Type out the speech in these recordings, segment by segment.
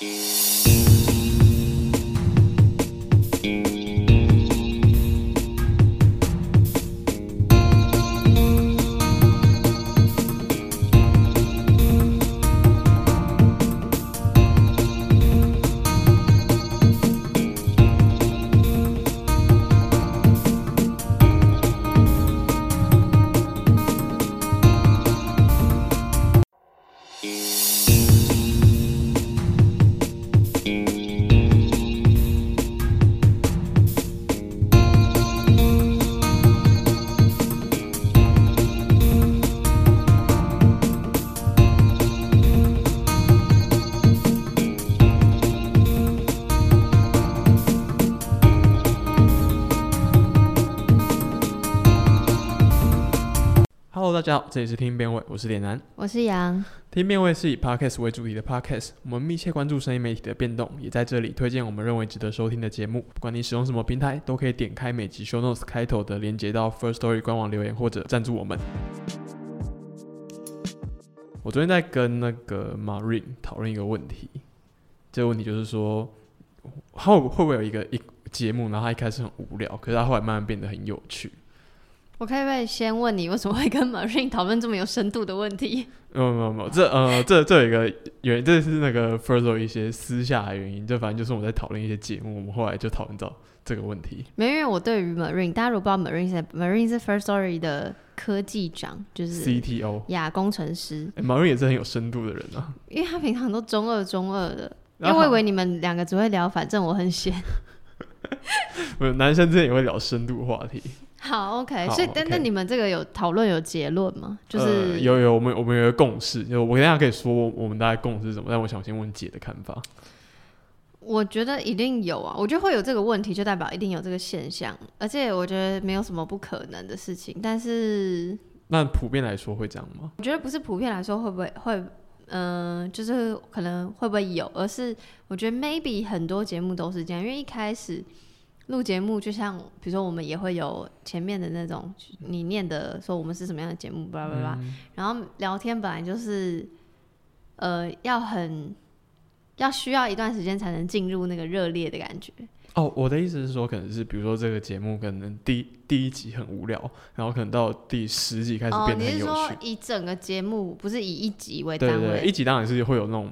Música 好，这里是听辩位，我是脸男。我是杨，听辩位是以 podcast 为主题的 podcast，我们密切关注声音媒体的变动，也在这里推荐我们认为值得收听的节目。不管你使用什么平台，都可以点开每集 show notes 开头的连接到 First Story 官网留言或者赞助我们。我昨天在跟那个 Marine 讨论一个问题，这个问题就是说，他会会不会有一个一节目，然后他一开始很无聊，可是他后来慢慢变得很有趣。我可以不可以先问你，为什么会跟 Marine 讨论这么有深度的问题？没有没有没有，这呃这这有一个原因，这是那个 First 一些私下的原因，这反正就是我们在讨论一些节目，我们后来就讨论到这个问题。没有，因为我对于 Marine，大家如果不知道 Marine 是 Marine 是 First Story 的科技长，就是 CTO，亚工程师，欸、马瑞也是很有深度的人啊。因为他平常都中二中二的，因为我以为你们两个只会聊，反正我很闲。没有男生之间也会聊深度话题，好，OK，好所以但 OK 那你们这个有讨论有结论吗？就呃是、有有我们我们有一个共识，就我跟大家可以说我我们大概共识是什么，但我想先问姐的看法。我觉得一定有啊，我觉得会有这个问题，就代表一定有这个现象，而且我觉得没有什么不可能的事情。但是那普遍来说会这样吗？我觉得不是普遍来说会不会会，嗯、就是可能会不会有，而是我觉得 maybe 很多节目都是这样，因为一开始录节目，就像比如说我们也会有前面的那种你念的说我们是什么样的节目，巴拉巴拉，嗯然后聊天本来就是呃要很要需要一段时间才能进入那个热烈的感觉。哦，我的意思是说，可能是比如说这个节目可能第第一集很无聊，然后可能到第十集开始哦，变得有趣。说以整个节目不是以一集为单位？对对对，一集当然是会有那种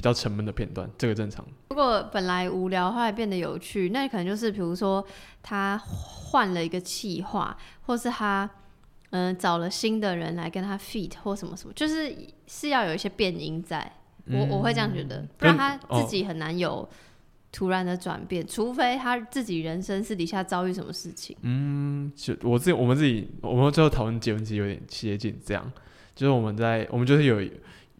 比较沉闷的片段，这个正常。如果本来无聊，后来变得有趣，那可能就是比如说他换了一个气话，或是他嗯、呃找了新的人来跟他 feat 或什么什么，就是是要有一些变音在。我我会这样觉得，不然他哦自己很难有突然的转变，除非他自己人生私底下遭遇什么事情。嗯，就我自己，我们自己，我们最后讨论结婚其实有点接近这样，就是我们在我们就是有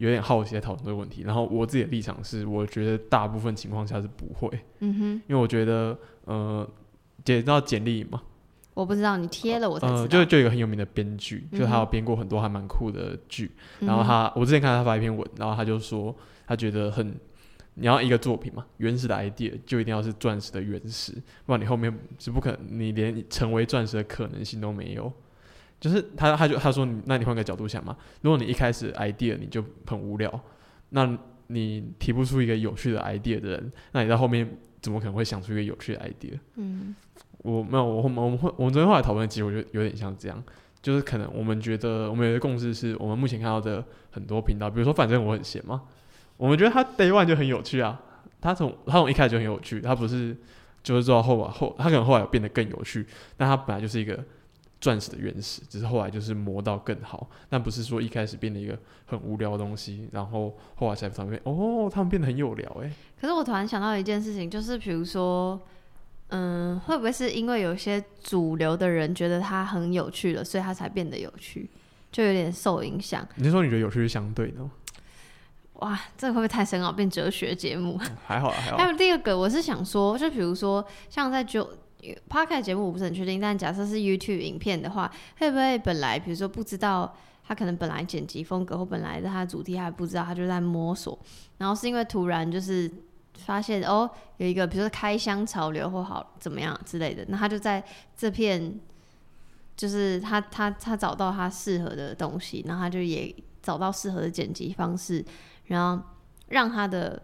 有点好奇在讨论这个问题，然后我自己的立场是，我觉得大部分情况下是不会，嗯哼，因为我觉得呃，姐知道简历嘛，我不知道你贴了我才知道。呃，就就有一个很有名的编剧，就他有编过很多还蛮酷的剧，嗯然后他我之前看他发一篇文，然后他就说他觉得很。你要一个作品嘛，原始的 idea 就一定要是钻石的原始，不然你后面是不可能，你连成为钻石的可能性都没有。就是他，他就他说你，那你换个角度想嘛，如果你一开始 idea 你就很无聊，那你提不出一个有趣的 idea 的人，那你到后面怎么可能会想出一个有趣的 idea？嗯我没有，我我们我们会我们昨天后来讨论的结果就有点像这样，就是可能我们觉得我们有一个共识是我们目前看到的很多频道，比如说反正我很闲嘛，我们觉得他 day one 就很有趣啊，他从他从一开始就很有趣，他不是就是做到后吧后，他可能后来变得更有趣，但他本来就是一个钻石的原始，只是后来就是磨到更好，但不是说一开始变得一个很无聊的东西，然后后来才发现哦，他们变得很有聊哎、可是我突然想到一件事情，就是比如说，嗯，会不会是因为有些主流的人觉得它很有趣了，所以它才变得有趣，就有点受影响？你是说你觉得有趣是相对的吗？哇，这个会不会太深奥，变哲学节目？还好啊还好还，有第二个，我是想说，就比如说像在就 podcast 节目，我不是很确定，但假设是 YouTube 影片的话，会不会本来比如说不知道他可能本来剪辑风格或本来的他的主题还不知道，他就在摸索，然后是因为突然就是发现哦有一个比如说开箱潮流或好怎么样之类的，那他就在这片就是他他他找到他适合的东西，然后他就也找到适合的剪辑方式，然后让他的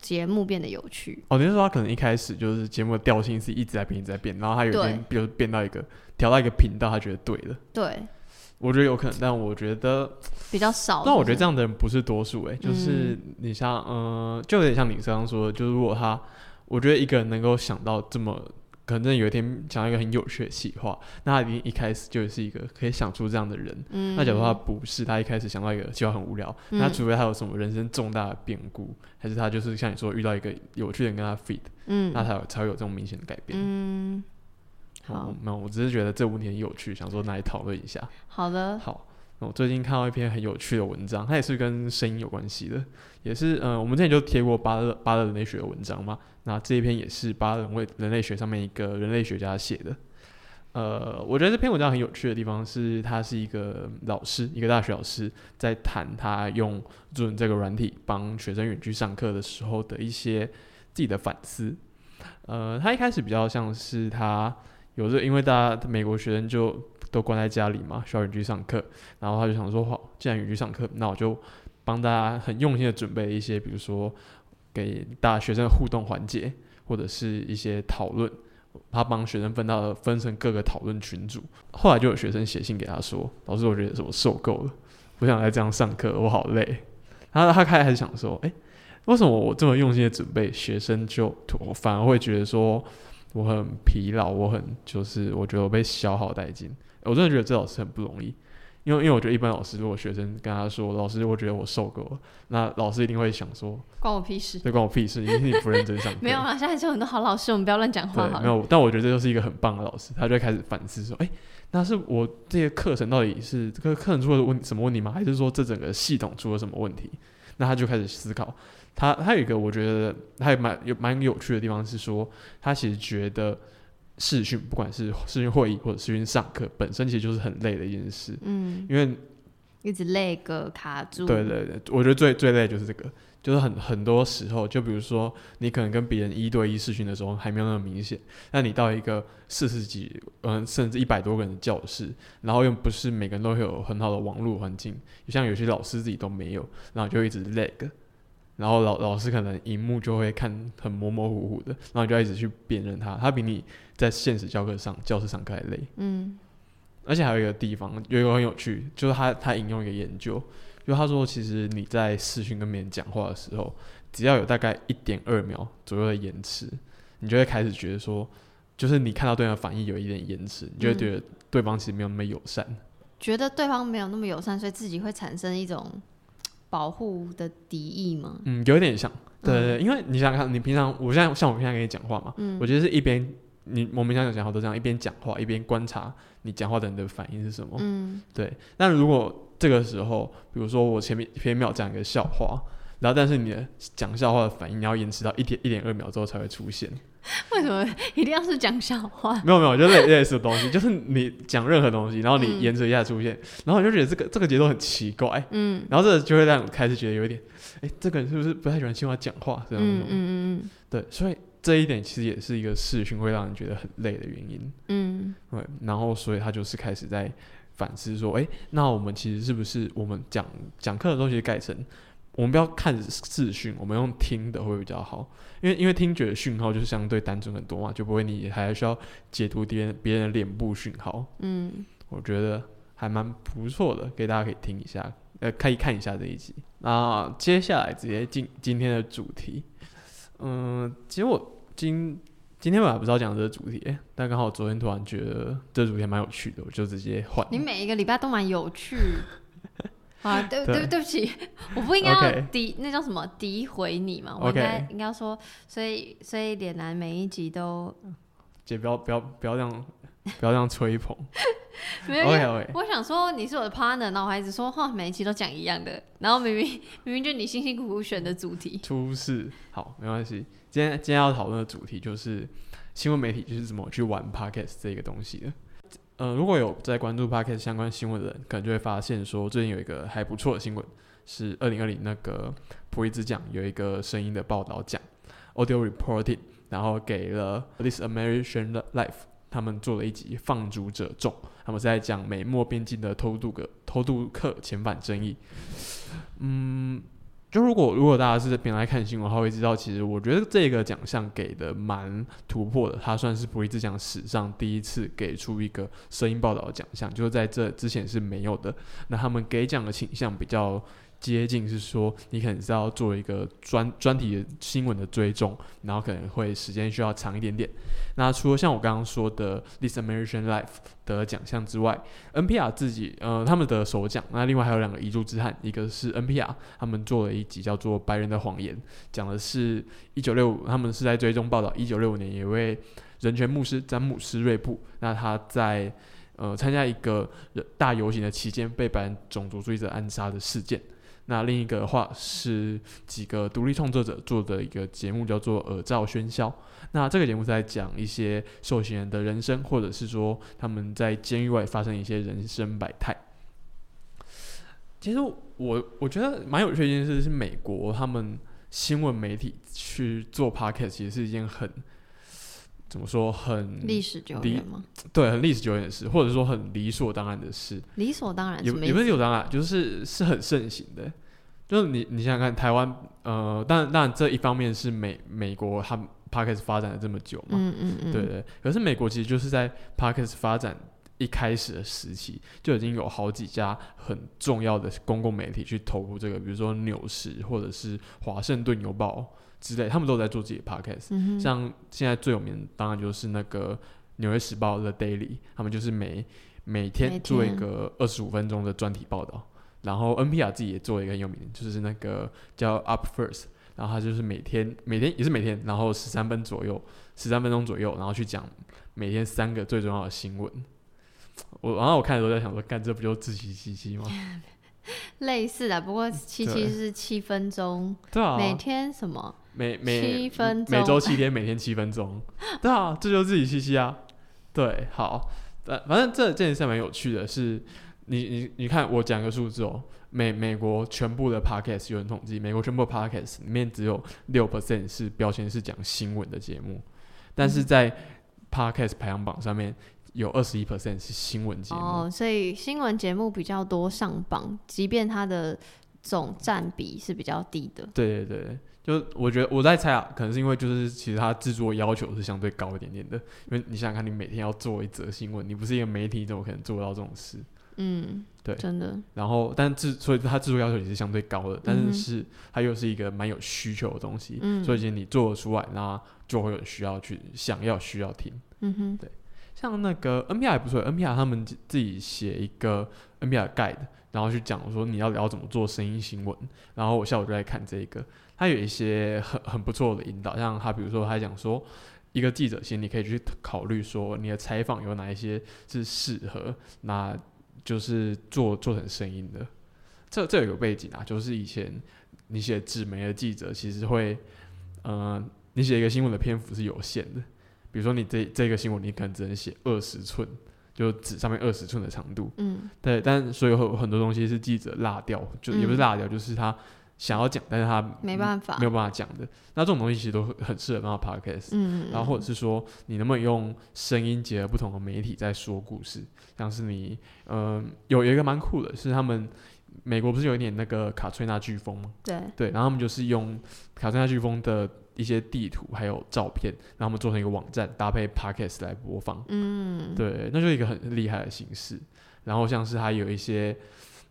节目变得有趣。哦，你是说他可能一开始就是节目的调性是一直在变，一直在变，然后他有一天比如变到一个调到一个频道，他觉得对了。对，我觉得有可能，但我觉得，比较少。但我觉得这样，的人不是多数，哎，就是你像，呃，就有点像你刚刚说的，就是如果他，我觉得一个人能够想到这么。可能有一天讲一个很有趣的企划，那他一定一开始就是一个可以想出这样的人。嗯，那假如他不是，他一开始想到一个计划很无聊，那除非他有什么人生重大的变故，还是他就是像你说遇到一个有趣的人跟他 fit，嗯，那才有才会有这种明显的改变。嗯，好，没有，我只是觉得这问题很有趣，想说拿来讨论一下。好的，好，我最近看到一篇很有趣的文章，它也是跟声音有关系的，也是嗯，我们之前就贴过巴勒巴勒人类学的文章嘛。那这一篇也是巴勒人为人类学上面一个人类学家写的。呃，我觉得这篇文章很有趣的地方是，他是一个老师，一个大学老师，在谈他用 Zoom 这个软体帮学生远距上课的时候的一些自己的反思。呃，他一开始比较像是他有时因为大家美国学生就都关在家里嘛，需要远距上课，然后他就想说，好，既然远距上课，那我就帮大家很用心的准备一些，比如说。给大学生的互动环节，或者是一些讨论，他帮学生分到分成各个讨论群组。后来就有学生写信给他说：“老师，我觉得是我受够了，不想再这样上课，我好累。”然后他开始想说：“哎，为什么我这么用心的准备，学生就我反而会觉得说我很疲劳，我很就是我觉得我被消耗殆尽。我真的觉得这老师很不容易。”因为因为我觉得一般老师如果学生跟他说老师我觉得我受够了，那老师一定会想说关我屁事，对关我屁事，因为你不认真上 课。没有啊，现在就很多好老师，我们不要乱讲话。对，没有，但我觉得这就是一个很棒的老师，他就会开始反思说，哎，那是我这些课程到底是这个课程出了问什么问题吗？还是说这整个系统出了什么问题？那他就开始思考。他他有一个我觉得还蛮有蛮有趣的地方是说，他其实觉得。视讯，不管是视讯会议或者视讯上课，本身其实就是很累的一件事。嗯，因为一直累个卡住。对对对，我觉得最最累就是这个，就是很很多时候，就比如说你可能跟别人一对一视讯的时候还没有那么明显，那你到一个四十几嗯甚至一百多个人的教室，然后又不是每个人都会有很好的网络环境，像有些老师自己都没有，然后就一直 lag。然后老老师可能荧幕就会看很模模糊糊的，然后你就要一直去辨认他，他比你在现实教课上教室上课还累。嗯，而且还有一个地方有一个很有趣，就是他他引用一个研究，就他说其实你在视讯跟别人讲话的时候，只要有大概一点二秒左右的延迟，你就会开始觉得说，就是你看到对方反应有一点延迟，你就会觉得对方其实没有那么友善，觉得对方没有那么友善，所以自己会产生一种。保护的敌意吗？嗯，有点像，对对，因为你想想看，你平常，我现在像我平常跟你讲话嘛，嗯，我觉得是一边你我们平常讲话都这样，一边讲话一边观察你讲话的人的反应是什么，嗯，对。但如果这个时候，比如说我前面前秒讲一个笑话，然后但是你的讲笑话的反应你要延迟到一点一点二秒之后才会出现。为什么一定要是讲笑话？没有没有，就类类似的东西，就是你讲任何东西，然后你延迟一下出现，然后你就觉得这个这个节奏很奇怪，嗯，然后这个就会让你开始觉得有一点，哎，这个人是不是不太喜欢听我讲话？这样嗯嗯嗯对，所以这一点其实也是一个视讯会让人觉得很累的原因，嗯，对，然后所以他就是开始在反思说，哎，那我们其实是不是我们讲讲课的东西改成，我们不要看视讯，我们用听的会比较好。因为因为听觉的讯号就是相对单纯很多嘛，就不会你还需要解读别人别人的脸部讯号。嗯，我觉得还蛮不错的，给大家可以听一下，呃，可以看一下这一集。那接下来直接进今天的主题。嗯，其实我今今天本来不知道讲这个主题，但刚好昨天突然觉得这主题蛮有趣的，我就直接换。你每一个礼拜都蛮有趣。啊，对对对。不起，我不应该要诋那叫什么？诋毁你嘛？我应该应该说，所以所以脸男每一集都，姐不要不要不要这样不要这样吹捧，没有，我想说你是我的 partner，然后我还一直说哈每一期都讲一样的，然后明明明明就你辛辛苦苦选的主题，出事好没关系，今天今天要讨论的主题就是新闻媒体就是怎么去玩 podcast 这个东西的。呃，如果有在关注 Parkes 相关新闻的人，可能就会发现说，最近有一个还不错的新闻，是二零二零那个普利兹奖有一个声音的报道奖，Audio Reporting，然后给了 This American Life，他们做了一集《放逐者众》，他们在讲美墨边境的偷渡个偷渡客遣返争议。嗯，就如果如果大家是平常看新闻的话，会知道其实我觉得这个奖项给的蛮突破的，它算是普利兹奖史上第一次给出一个声音报道的奖项，就是在这之前是没有的。那他们给奖的倾向比较。接近是说，你可能是要做一个专专题的新闻的追踪，然后可能会时间需要长一点点。那除了像我刚刚说的《This American Life》的奖项之外，NPR 自己呃他们的首奖，那另外还有两个遗珠之憾，一个是 NPR 他们做了一集叫做《白人的谎言》，讲的是一九六五，他们是在追踪报道一九六五年一位人权牧师詹姆斯瑞布，那他在呃参加一个大游行的期间被白人种族主义者暗杀的事件。那另一个的话是几个独立创作者做的一个节目，叫做《耳罩喧嚣》。那这个节目是在讲一些受刑人的人生，或者是说他们在监狱外发生一些人生百态。其实我我觉得蛮有趣的一件事是，美国他们新闻媒体去做 podcast，其实是一件很怎么说很历史久远吗？对，很历史久远的事，或者说很理所当然的事。理所当然也也不是理所当然，就是是很盛行的。就是你，你想想看，台湾，呃，当然，当然，这一方面是美美国，它 Parkes 发展了这么久嘛，嗯嗯嗯，对对。可是美国其实就是在 Parkes 发展一开始的时期，就已经有好几家很重要的公共媒体去投入这个，比如说纽时或者是华盛顿邮报之类，他们都在做自己的 podcast，。像现在最有名，当然就是那个纽约时报的 Daily，他们就是每每天做一个二十五分钟的专题报道。然后 NPR 自己也做一个很有名，就是那个叫 Up First，然后他就是每天每天也是每天，然后十三分左右，十三分钟左右，然后去讲每天三个最重要的新闻。我然后我看的时候在想说，干这不就自欺欺欺吗？类似的，不过七七是七分钟，对啊，每天什么？每每每周七天，每天七分钟，对啊，这就是自己欺欺啊。对，好，反反正这这件事蛮有趣的，是。你你你看，我讲个数字哦，美美国全部的 podcast 有人统计，美国全部的 podcast 里面只有六 percent 是标签是讲新闻的节目，但是在 podcast 排行榜上面有二十一 percent 是新闻节目。哦，所以新闻节目比较多上榜，即便它的总占比是比较低的。对对对，就我觉得我在猜啊，可能是因为就是其实它制作要求是相对高一点点的，因为你想想看，你每天要做一则新闻，你不是一个媒体，怎么可能做到这种事？嗯，对，真的。然后，但制所以它制作要求也是相对高的，但是是它又是一个蛮有需求的东西，所以其实你做得出来，那就会有需要去想要需要听。嗯哼，对。像那个 NPR 也不错，NPR 他们自己写一个 NPR Guide，然后去讲说你要聊怎么做声音新闻。然后我下午就在看这个，他有一些很很不错的引导，像他比如说他讲说，一个记者其实你可以去考虑说，你的采访有哪一些是适合那。就是做做成声音的，这这有个背景啊，就是以前你写纸媒的记者，其实会，呃，你写一个新闻的篇幅是有限的，比如说你这这个新闻，你可能只能写二十寸，就纸上面二十寸的长度，嗯，对，但所以有很多东西是记者落掉，就也不是落掉，就是他。想要讲，但是他没办法，没有办法讲的。那这种东西其实都很适合放到 podcast，嗯，然后或者是说，你能不能用声音结合不同的媒体在说故事？像是你，嗯，有有一个蛮酷的，是他们美国不是有一点那个卡崔娜飓风吗？对，对，然后他们就是用卡崔娜飓风的一些地图还有照片，然后我们做成一个网站，搭配 podcast 来播放。嗯，对，那就是一个很厉害的形式。然后像是还有一些，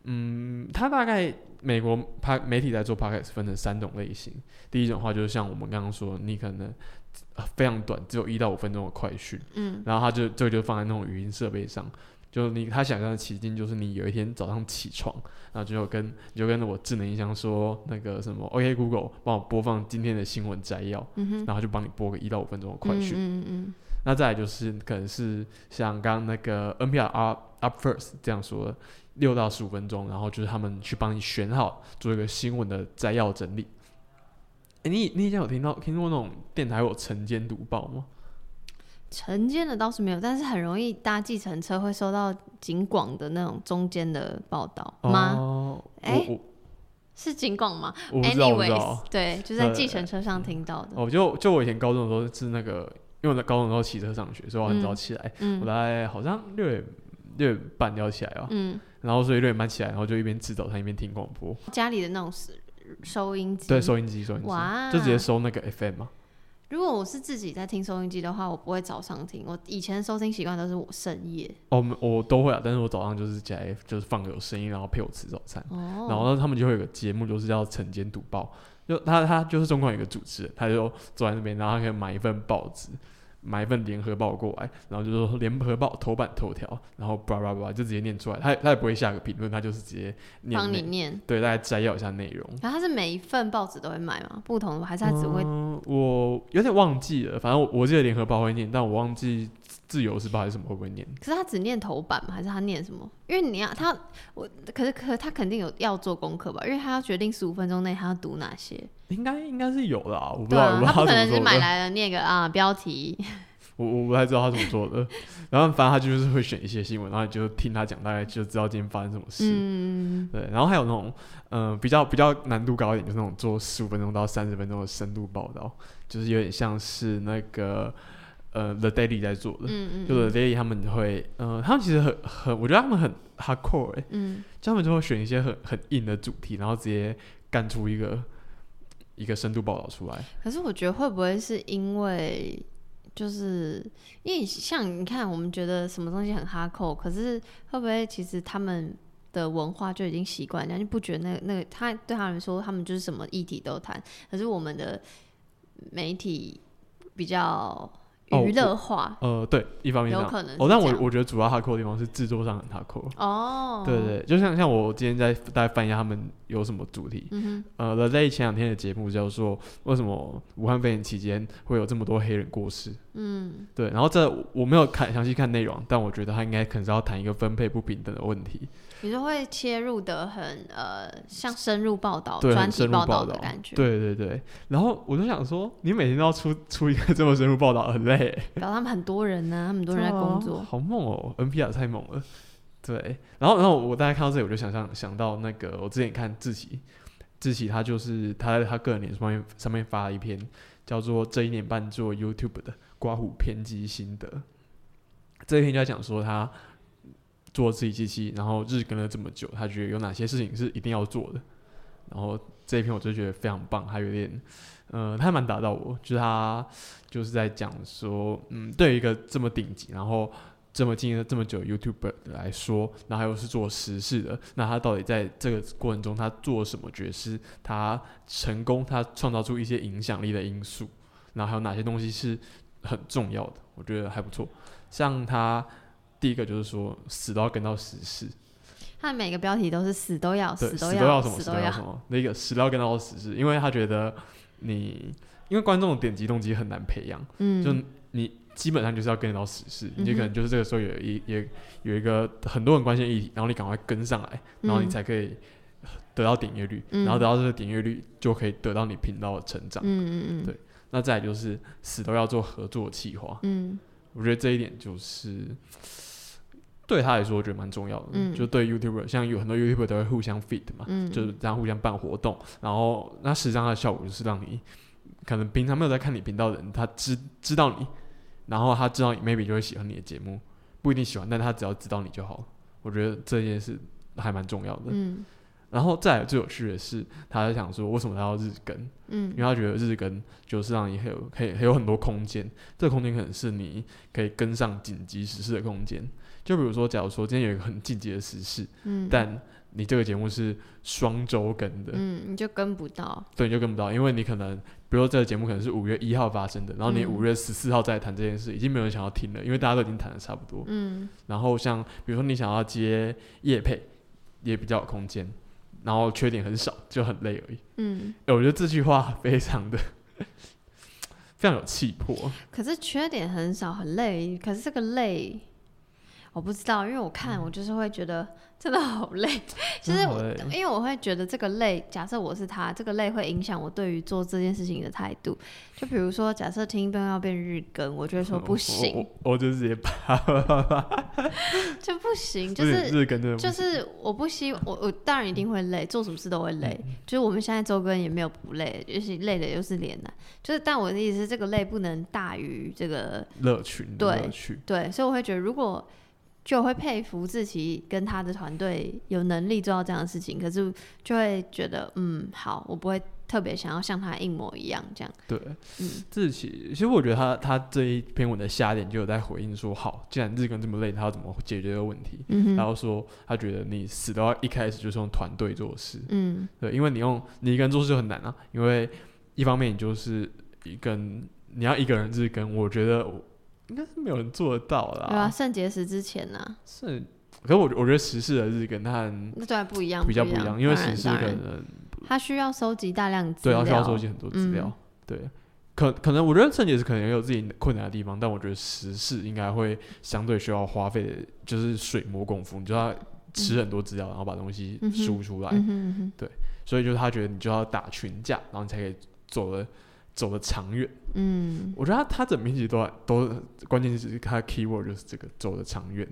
嗯，它大概。美国拍媒体在做 podcast 分成三种类型，第一种话就是像我们刚刚说，你可能非常短，只有一到五分钟的快讯，嗯，然后它就这个就放在那种语音设备上，就你他想象的奇境就是你有一天早上起床，然后就跟就跟着我智能音箱说那个什么，OK Google 帮我播放今天的新闻摘要，嗯然后就帮你播个一到五分钟的快讯，嗯嗯，那再来就是可能是像刚刚那个 NPR Up Up First 这样说。六到十五分钟，然后就是他们去帮你选好，做一个新闻的摘要整理。哎，你你以前有听到听过那种电台有晨间读报吗？晨间的倒是没有，但是很容易搭计程车会收到警广的那种中间的报道吗？哦，哎，是警广吗？我不知道，我不知道。对，就在计程车上听到的。哦，就就我以前高中的时候是那个，因为我在高中的时候骑车上学，所以我很早起来。嗯，我大概好像六点六点半要起来吧。嗯。然后所以六点半起来，然后就一边吃早餐一边听广播。家里的那种收音机。对，收音机，收音机，哇就直接收那个 FM 嘛。如果我是自己在听收音机的话，我不会早上听。我以前收听习惯都是我深夜。哦，我我都会啊，但是我早上就是起来就是放个有声音，然后陪我吃早餐。哦，然后他们就会有个节目，就是叫晨间读报，就他他就是中国有一个主持人，他就坐在那边，然后他可以买一份报纸，买一份联合报过来，然后就说联合报头版头条，然后叭叭叭就直接念出来，他他也不会下个评论，他就是直接念，帮你念。对，大家摘要一下内容。然后他是每一份报纸都会买吗？不同的，还是他只会？嗯，我有点忘记了，反正我我记得联合报会念，但我忘记自由时报还是什么会不会念。可是他只念头版吗？还是他念什么？因为你要他，我可是可他肯定有要做功课吧？因为他要决定十五分钟内他要读哪些。应该应该是有的啊，我不知对道，他不可能是。买来了那个啊标题。我我不太知道他怎么做的，然后反正他就是会选一些新闻，然后你就听他讲，大概就知道今天发生什么事。嗯，对，然后还有那种，嗯、比较比较难度高一点，就是那种做十五分钟到三十分钟的深度报道，就是有点像是那个呃 The Daily 在做的，嗯嗯，就 The Daily 他们会，呃，他们其实很很，我觉得他们很 hardcore 哎、嗯，就他们就会选一些很很硬的主题，然后直接干出一个一个深度报道出来。可是我觉得会不会是因为，就是因为像你看，我们觉得什么东西很哈扣，可是会不会其实他们的文化就已经习惯，人家就不觉得那个那个他对他们说，他们就是什么议题都谈，可是我们的媒体比较娱乐化，呃，对，一方面有可能哦，但我我觉得主要 hardcore 的地方是制作上很 hardcore。哦，对对，就像像我今天在大概翻一下他们有什么主题，嗯呃，The Day 前两天的节目叫做为什么武汉肺炎期间会有这么多黑人过世？嗯，对，然后这我没有看详细看内容，但我觉得他应该可能是要谈一个分配不平等的问题，你就会切入的很呃，像深入报道、专题报道的感觉，，对对对，然后我就想说，你每天都要出出一个这么深入报道，很累。然后他们很多人呢、他们很多人在工作，好猛哦，NPR 太猛了。对，然后然后我大家看到这里，我就想象想到那个我之前看志奇，志奇他就是他在他个人脸书上面上面发了一篇叫做《这一年半做 YouTube 的刮胡偏激心得》，这一篇就在讲说他做自己机器，然后日更了这么久，他觉得有哪些事情是一定要做的，然后这一篇我就觉得非常棒，还有点，呃，他还蛮打到我，就是他就是在讲说，嗯，对于一个这么顶级，然后这么经营了这么久 YouTuber 来说，然后他又是做时事的，那他到底在这个过程中他做什么角色？他成功，他创造出一些影响力的因素，然后还有哪些东西是很重要的？我觉得还不错。像他第一个就是说，死都要跟到时事，他每个标题都是死都要，死都要什么，死都要。什么，那个死都要跟到时事，因为他觉得你，因为观众的点击动机很难培养。嗯，就你基本上就是要跟得到时事，你可能就是这个时候有一也有一个很多人关心的议题，然后你赶快跟上来，然后你嗯才可以得到点阅率，嗯。然后得到这个点阅率就可以得到你频道的成长。嗯嗯嗯，对那再来就是死都要做合作企划，嗯。我觉得这一点就是对他来说我觉得蛮重要的，嗯就对 YouTuber 像有很多 YouTuber 都会互相 feed 嘛，嗯，就是这样互相办活动，然后那实际上它的效果就是让你可能平常没有在看你频道的人，他知知道你，然后他知道你 maybe 就会喜欢你的节目，不一定喜欢，但他只要知道你就好。我觉得这件事还蛮重要的。嗯然后再来最有趣的是，他在想说为什么他要日更，嗯因为他觉得日更就是让你很有可以还有很多空间，这个空间可能是你可以跟上紧急时事的空间。就比如说，假如说今天有一个很紧急的时事，嗯，但你这个节目是双周更的，嗯你就跟不到，对，你就跟不到，因为你可能，比如说这个节目可能是五月一号发生的，然后你嗯五月十四号再谈这件事，已经没有人想要听了，因为大家都已经谈的差不多。嗯然后像比如说你想要接夜配，也比较有空间，然后缺点很少，就很累而已。嗯，欸我觉得这句话非常的非常有气魄。可是缺点很少，很累，可是这个累。我不知道，因为我看我就是会觉得 真的好累，其实我因为我会觉得这个累，假设我是他，这个累会影响我对于做这件事情的态度。就比如说，假设听一遍要变日更，我就会说不行，我就直接啪啪啪啪，就不行，就是是日更真的就是我不希我我当然一定会累，做什么事都会累。就是我们现在周更也没有不累，就是累的又是脸男。就是但我的意思是，这个累不能大于这个乐趣对。对，所以我会觉得如果。就会佩服志奇跟他的团队有能力做到这样的事情，可是就会觉得，嗯，好，我不会特别想要像他一模一样这样。对，嗯志奇，其实我觉得他他这一篇文的下点就有在回应说，好，既然日更这么累，他要怎么解决这个问题？嗯，然后说他觉得你死都要一开始就是用团队做事，嗯对，因为你用你一个人做事就很难啊，因为一方面你就是一个人你要一个人日更，我觉得我应该是没有人做得到啦。对啊，肾结石之前呢、是，可是我我觉得时事的日更它很那对啊不一样，比较不一样，因为当然时事可能他需要收集大量资对料，需要收集很多资料，嗯对。可可能我觉得肾结石可能也有自己困难的地方，但我觉得时事应该会相对需要花费的，就是水磨功夫，你就要吃很多资料，然后把东西输出来。嗯哼嗯哼所以就是他觉得你就要打群架，然后你才可以走的走的长远。嗯，我觉得他他整篇其实都都关键是他的 keyword 就是这个走的长远。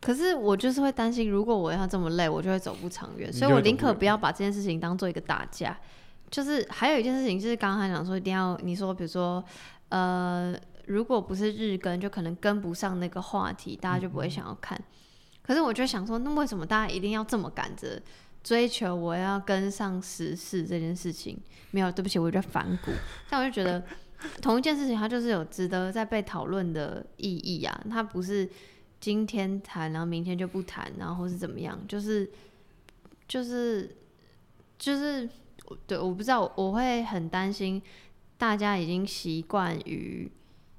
可是我就是会担心，如果我要这么累，我就会走不长远，所以我宁可不要把这件事情当做一个打架。就是还有一件事情，就是刚刚他讲说一定要你说，比如说呃，如果不是日更，就可能跟不上那个话题，大家就不会想要看。可是我就想说，那为什么大家一定要这么赶着追求我要跟上时事这件事情？没有，对不起，我就反骨。但我就觉得同一件事情，它就是有值得在被讨论的意义啊，它不是今天谈，然后明天就不谈，然后或是怎么样，就是就是就是对，我不知道，我会很担心大家已经习惯于，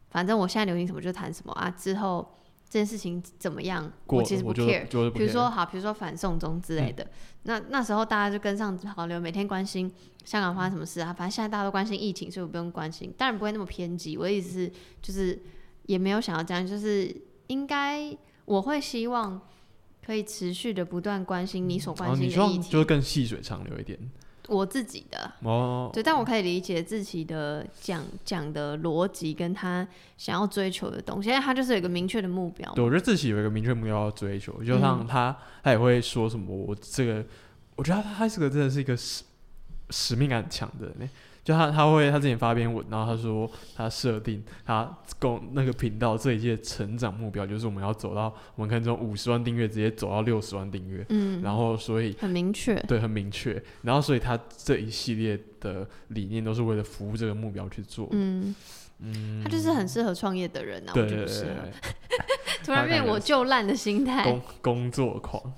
反正我现在流行什么就谈什么啊，之后这件事情怎么样，过我其实不 care。比如说好，比如说反送中之类的，那那时候大家就跟上潮流，每天关心香港发生什么事啊，反正现在大家都关心疫情，所以我不用关心，当然不会那么偏激。我的意思是，就是也没有想要这样，就是应该我会希望可以持续的不断关心你所关哦，心的议题，就是更细水长流一点我自己的。哦。对，但我可以理解自己的讲讲的逻辑跟他想要追求的东西，因为他就是有一个明确的目标。对，我觉得自己有一个明确目标要追求，就像嗯他，他也会说什么，我这个，我觉得他他是个真的是一个使使命感很强的人欸。就他他会他之前发篇文，然后他说他设定他公那个频道这一届成长目标就是我们要走到我们看从五十万订阅直接走到六十万订阅，嗯，然后所以很明确。对很明确，然后所以他这一系列的理念都是为了服务这个目标去做。嗯，嗯，他就是很适合创业的人啊，对对对不适合。对，突然变我就烂的心态。工。工作狂，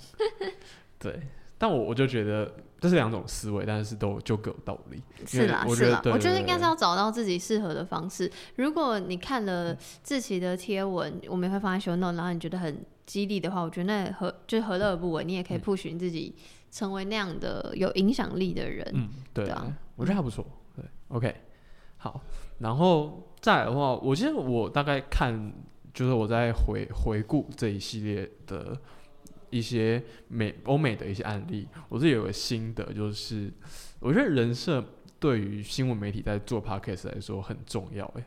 对，但我我就觉得这是两种思维，但是都就各有道理。是啦，是啦，我觉得应该是要找到自己适合的方式。如果你看了志奇的贴文，我们也会放在 show note，然后你觉得很激励的话，我觉得那何就是何乐而不为？你也可以 push 你自己成为那样的有影响力的人。嗯，对，对啊我觉得还不错。对，OK，好，然后再来的话，我记得我大概看，就是我在回回顾这一系列的一些美欧美的一些案例，我自己有个心得，就是我觉得人设对于新闻媒体在做 podcast 来说很重要。诶，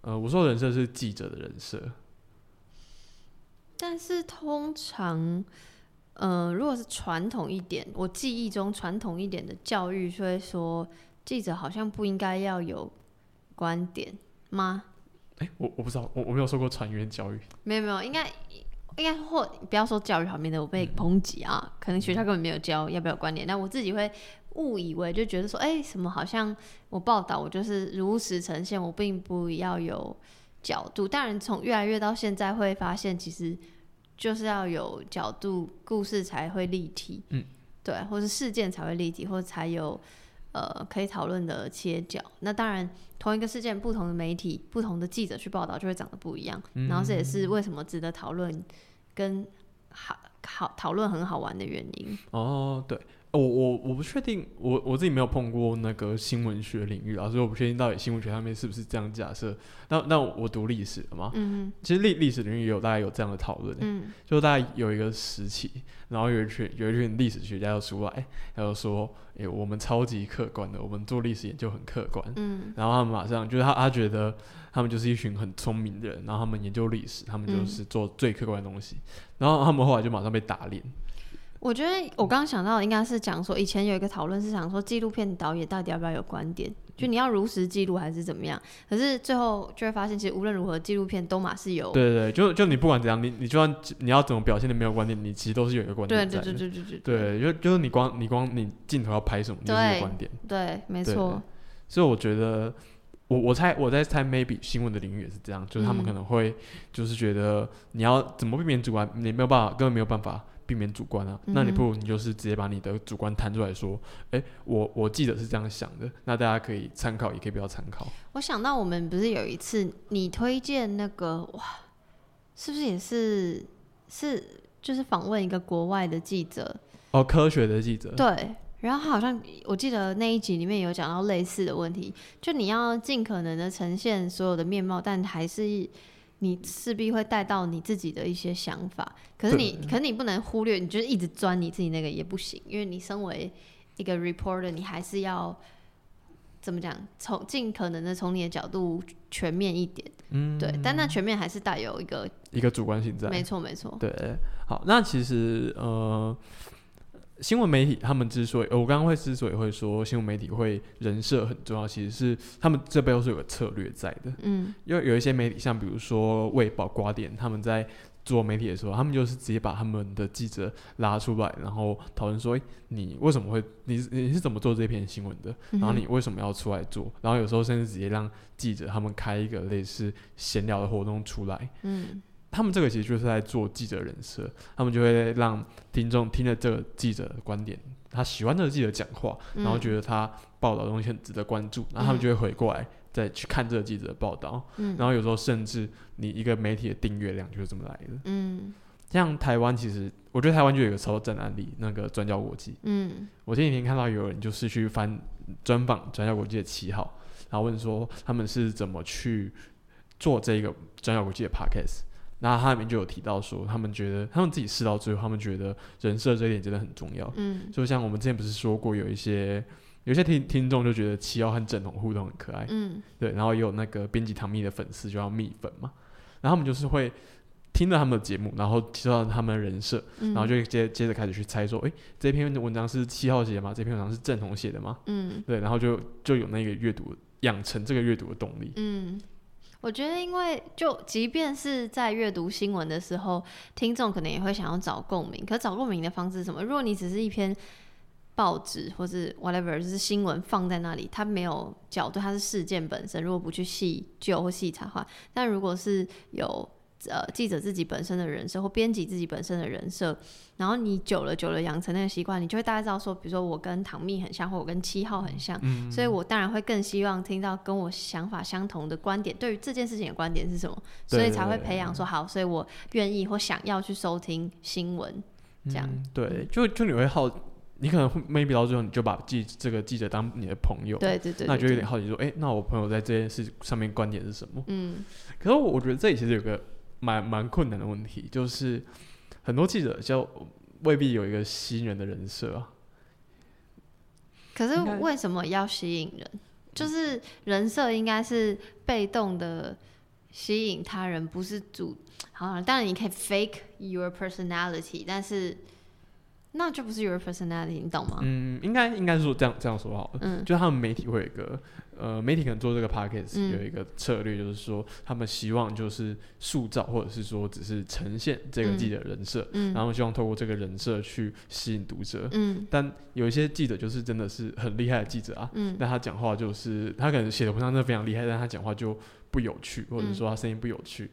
呃，我说人设是记者的人设，但是通常，呃，如果是传统一点，我记忆中传统一点的教育就会说，记者好像不应该要有观点吗？诶，我我不知道，我我没有受过传员教育，没有没有，应该应该或不要说教育方面的，我被抨击啊，可能学校根本没有教要不要有观点，但我自己会误以为就觉得说，哎、什么好像我报道我就是如实呈现，我并不要有角度。当然，从越来越到现在会发现，其实就是要有角度，故事才会立体，嗯，对，或是事件才会立体，或者才有呃可以讨论的切角。那当然，同一个事件，不同的媒体、不同的记者去报道，就会长得不一样。嗯然后这也是为什么值得讨论跟好好讨论很好玩的原因。哦，对，我我我不确定，我我自己没有碰过那个新闻学领域啊，所以我不确定到底新闻学上面是不是这样假设。那那我读历史的嘛，嗯其实历历史领域也有大概有这样的讨论、嗯就大概有一个时期，然后有一群有一群历史学家要出来，他就说，诶、我们超级客观的，我们做历史研究很客观。嗯然后他们马上就是他，他觉得他们就是一群很聪明的人，然后他们研究历史，他们嗯就是做最客观的东西。然后他们后来就马上被打脸，我觉得我刚刚想到应该是讲说，以前有一个讨论是想说，纪录片导演到底要不要有观点？就你要如实记录还是怎么样？可是最后就会发现，其实无论如何，纪录片都嘛是有对对对，就就你不管怎样，你你就算你要怎么表现的没有观点，你其实都是有一个观点在的。对对对对对，对就就是你光你光你镜头要拍什么，你就是一个观点。对，没错，所以我觉得，我我猜我在猜，maybe 新闻的领域也是这样，就是他们嗯可能会就是觉得你要怎么避免主观，你没有办法，根本没有办法避免主观啊。那你嗯不如你就是直接把你的主观摊出来说，哎、我我记得是这样想的，那大家可以参考，也可以不要参考。我想到我们不是有一次你推荐那个哇，是不是也是是就是访问一个国外的记者？哦，科学的记者，对，然后好像我记得那一集里面有讲到类似的问题，就你要尽可能的呈现所有的面貌，但还是你势必会带到你自己的一些想法。可是你，可是你不能忽略，你就是一直钻你自己那个也不行，因为你身为一个 reporter，你还是要怎么讲，从尽可能的从你的角度全面一点，嗯，对，但那全面还是带有一个，一个主观性在。没错没错，对，好，那其实呃，新闻媒体他们之所以，呃我刚刚会之所以会说新闻媒体会人设很重要，其实是他们这背后是有个策略在的。嗯因为有一些媒体，像比如说卫报、瓜点，他们在做媒体的时候，他们就是直接把他们的记者拉出来，然后讨论说，诶，你为什么会，你你是怎么做这篇新闻的？嗯然后你为什么要出来做？然后有时候甚至直接让记者他们开一个类似闲聊的活动出来，嗯他们这个其实就是在做记者人设，他们就会让听众听了这个记者的观点，他喜欢这个记者讲话，然后嗯觉得他报道的东西很值得关注，然后他们就会回过来再去看这个记者的报道，嗯。然后有时候甚至你一个媒体的订阅量就是这么来的。嗯。像台湾其实，我觉得台湾就有一个超正案例，那个转角国际，嗯。我前几天看到有人就是去翻专访转角国际的七号，然后问说他们是怎么去做这个转角国际的 podcast。那他里面就有提到说，他们觉得他们自己试到最后，他们觉得人设这一点真的很重要。嗯就像我们之前不是说过，有一些有些听听众就觉得七号和整容互动很可爱，嗯对，然后也有那个编辑唐蜜的粉丝就叫蜜粉嘛，然后他们就是会听了他们的节目，然后知道他们的人设，嗯，然后就接接着开始去猜说，诶，这篇文章是七号写的吗？这篇文章是正统写的吗？嗯对，然后就就有那个阅读养成这个阅读的动力。嗯，我觉得因为就即便是在阅读新闻的时候，听众可能也会想要找共鸣，可找共鸣的方式是什么？如果你只是一篇报纸或是 whatever，就是新闻放在那里，它没有角度，它是事件本身，如果不去细究或细查的话，但如果是有呃记者自己本身的人设或编辑自己本身的人设，然后你久了久了养成那个习惯，你就会大概知道说，比如说我跟唐蜜很像，或我跟七号很像，嗯所以我当然会更希望听到跟我想法相同的观点，对于这件事情的观点是什么，所以才会培养说好，所以我愿意或想要去收听新闻，这样。嗯对，就就你会好，你可能会 maybe 到最后你就把记这个记者当你的朋友，对对对那就有点好奇说，诶，那我朋友在这件事上面观点是什么？嗯可是我觉得这里其实有个蛮蛮困难的问题，就是很多记者就未必有一个吸引人的人设啊。可是为什么要吸引人？就是人设应该是被动的吸引他人，不是主。好啊，当然你可以 fake your personality，但是那就不是 your personality，你懂吗？嗯，应该应该是说这样这样说好了。嗯就他们媒体会有一个呃，媒体可能做这个 podcast、嗯有一个策略，就是说他们希望就是塑造或者是说只是呈现这个记者人设，嗯然后希望透过这个人设去吸引读者。嗯但有一些记者就是真的是很厉害的记者啊，嗯但他讲话就是他可能写的文章真的非常厉害，但他讲话就不有趣，或者嗯说他声音不有趣，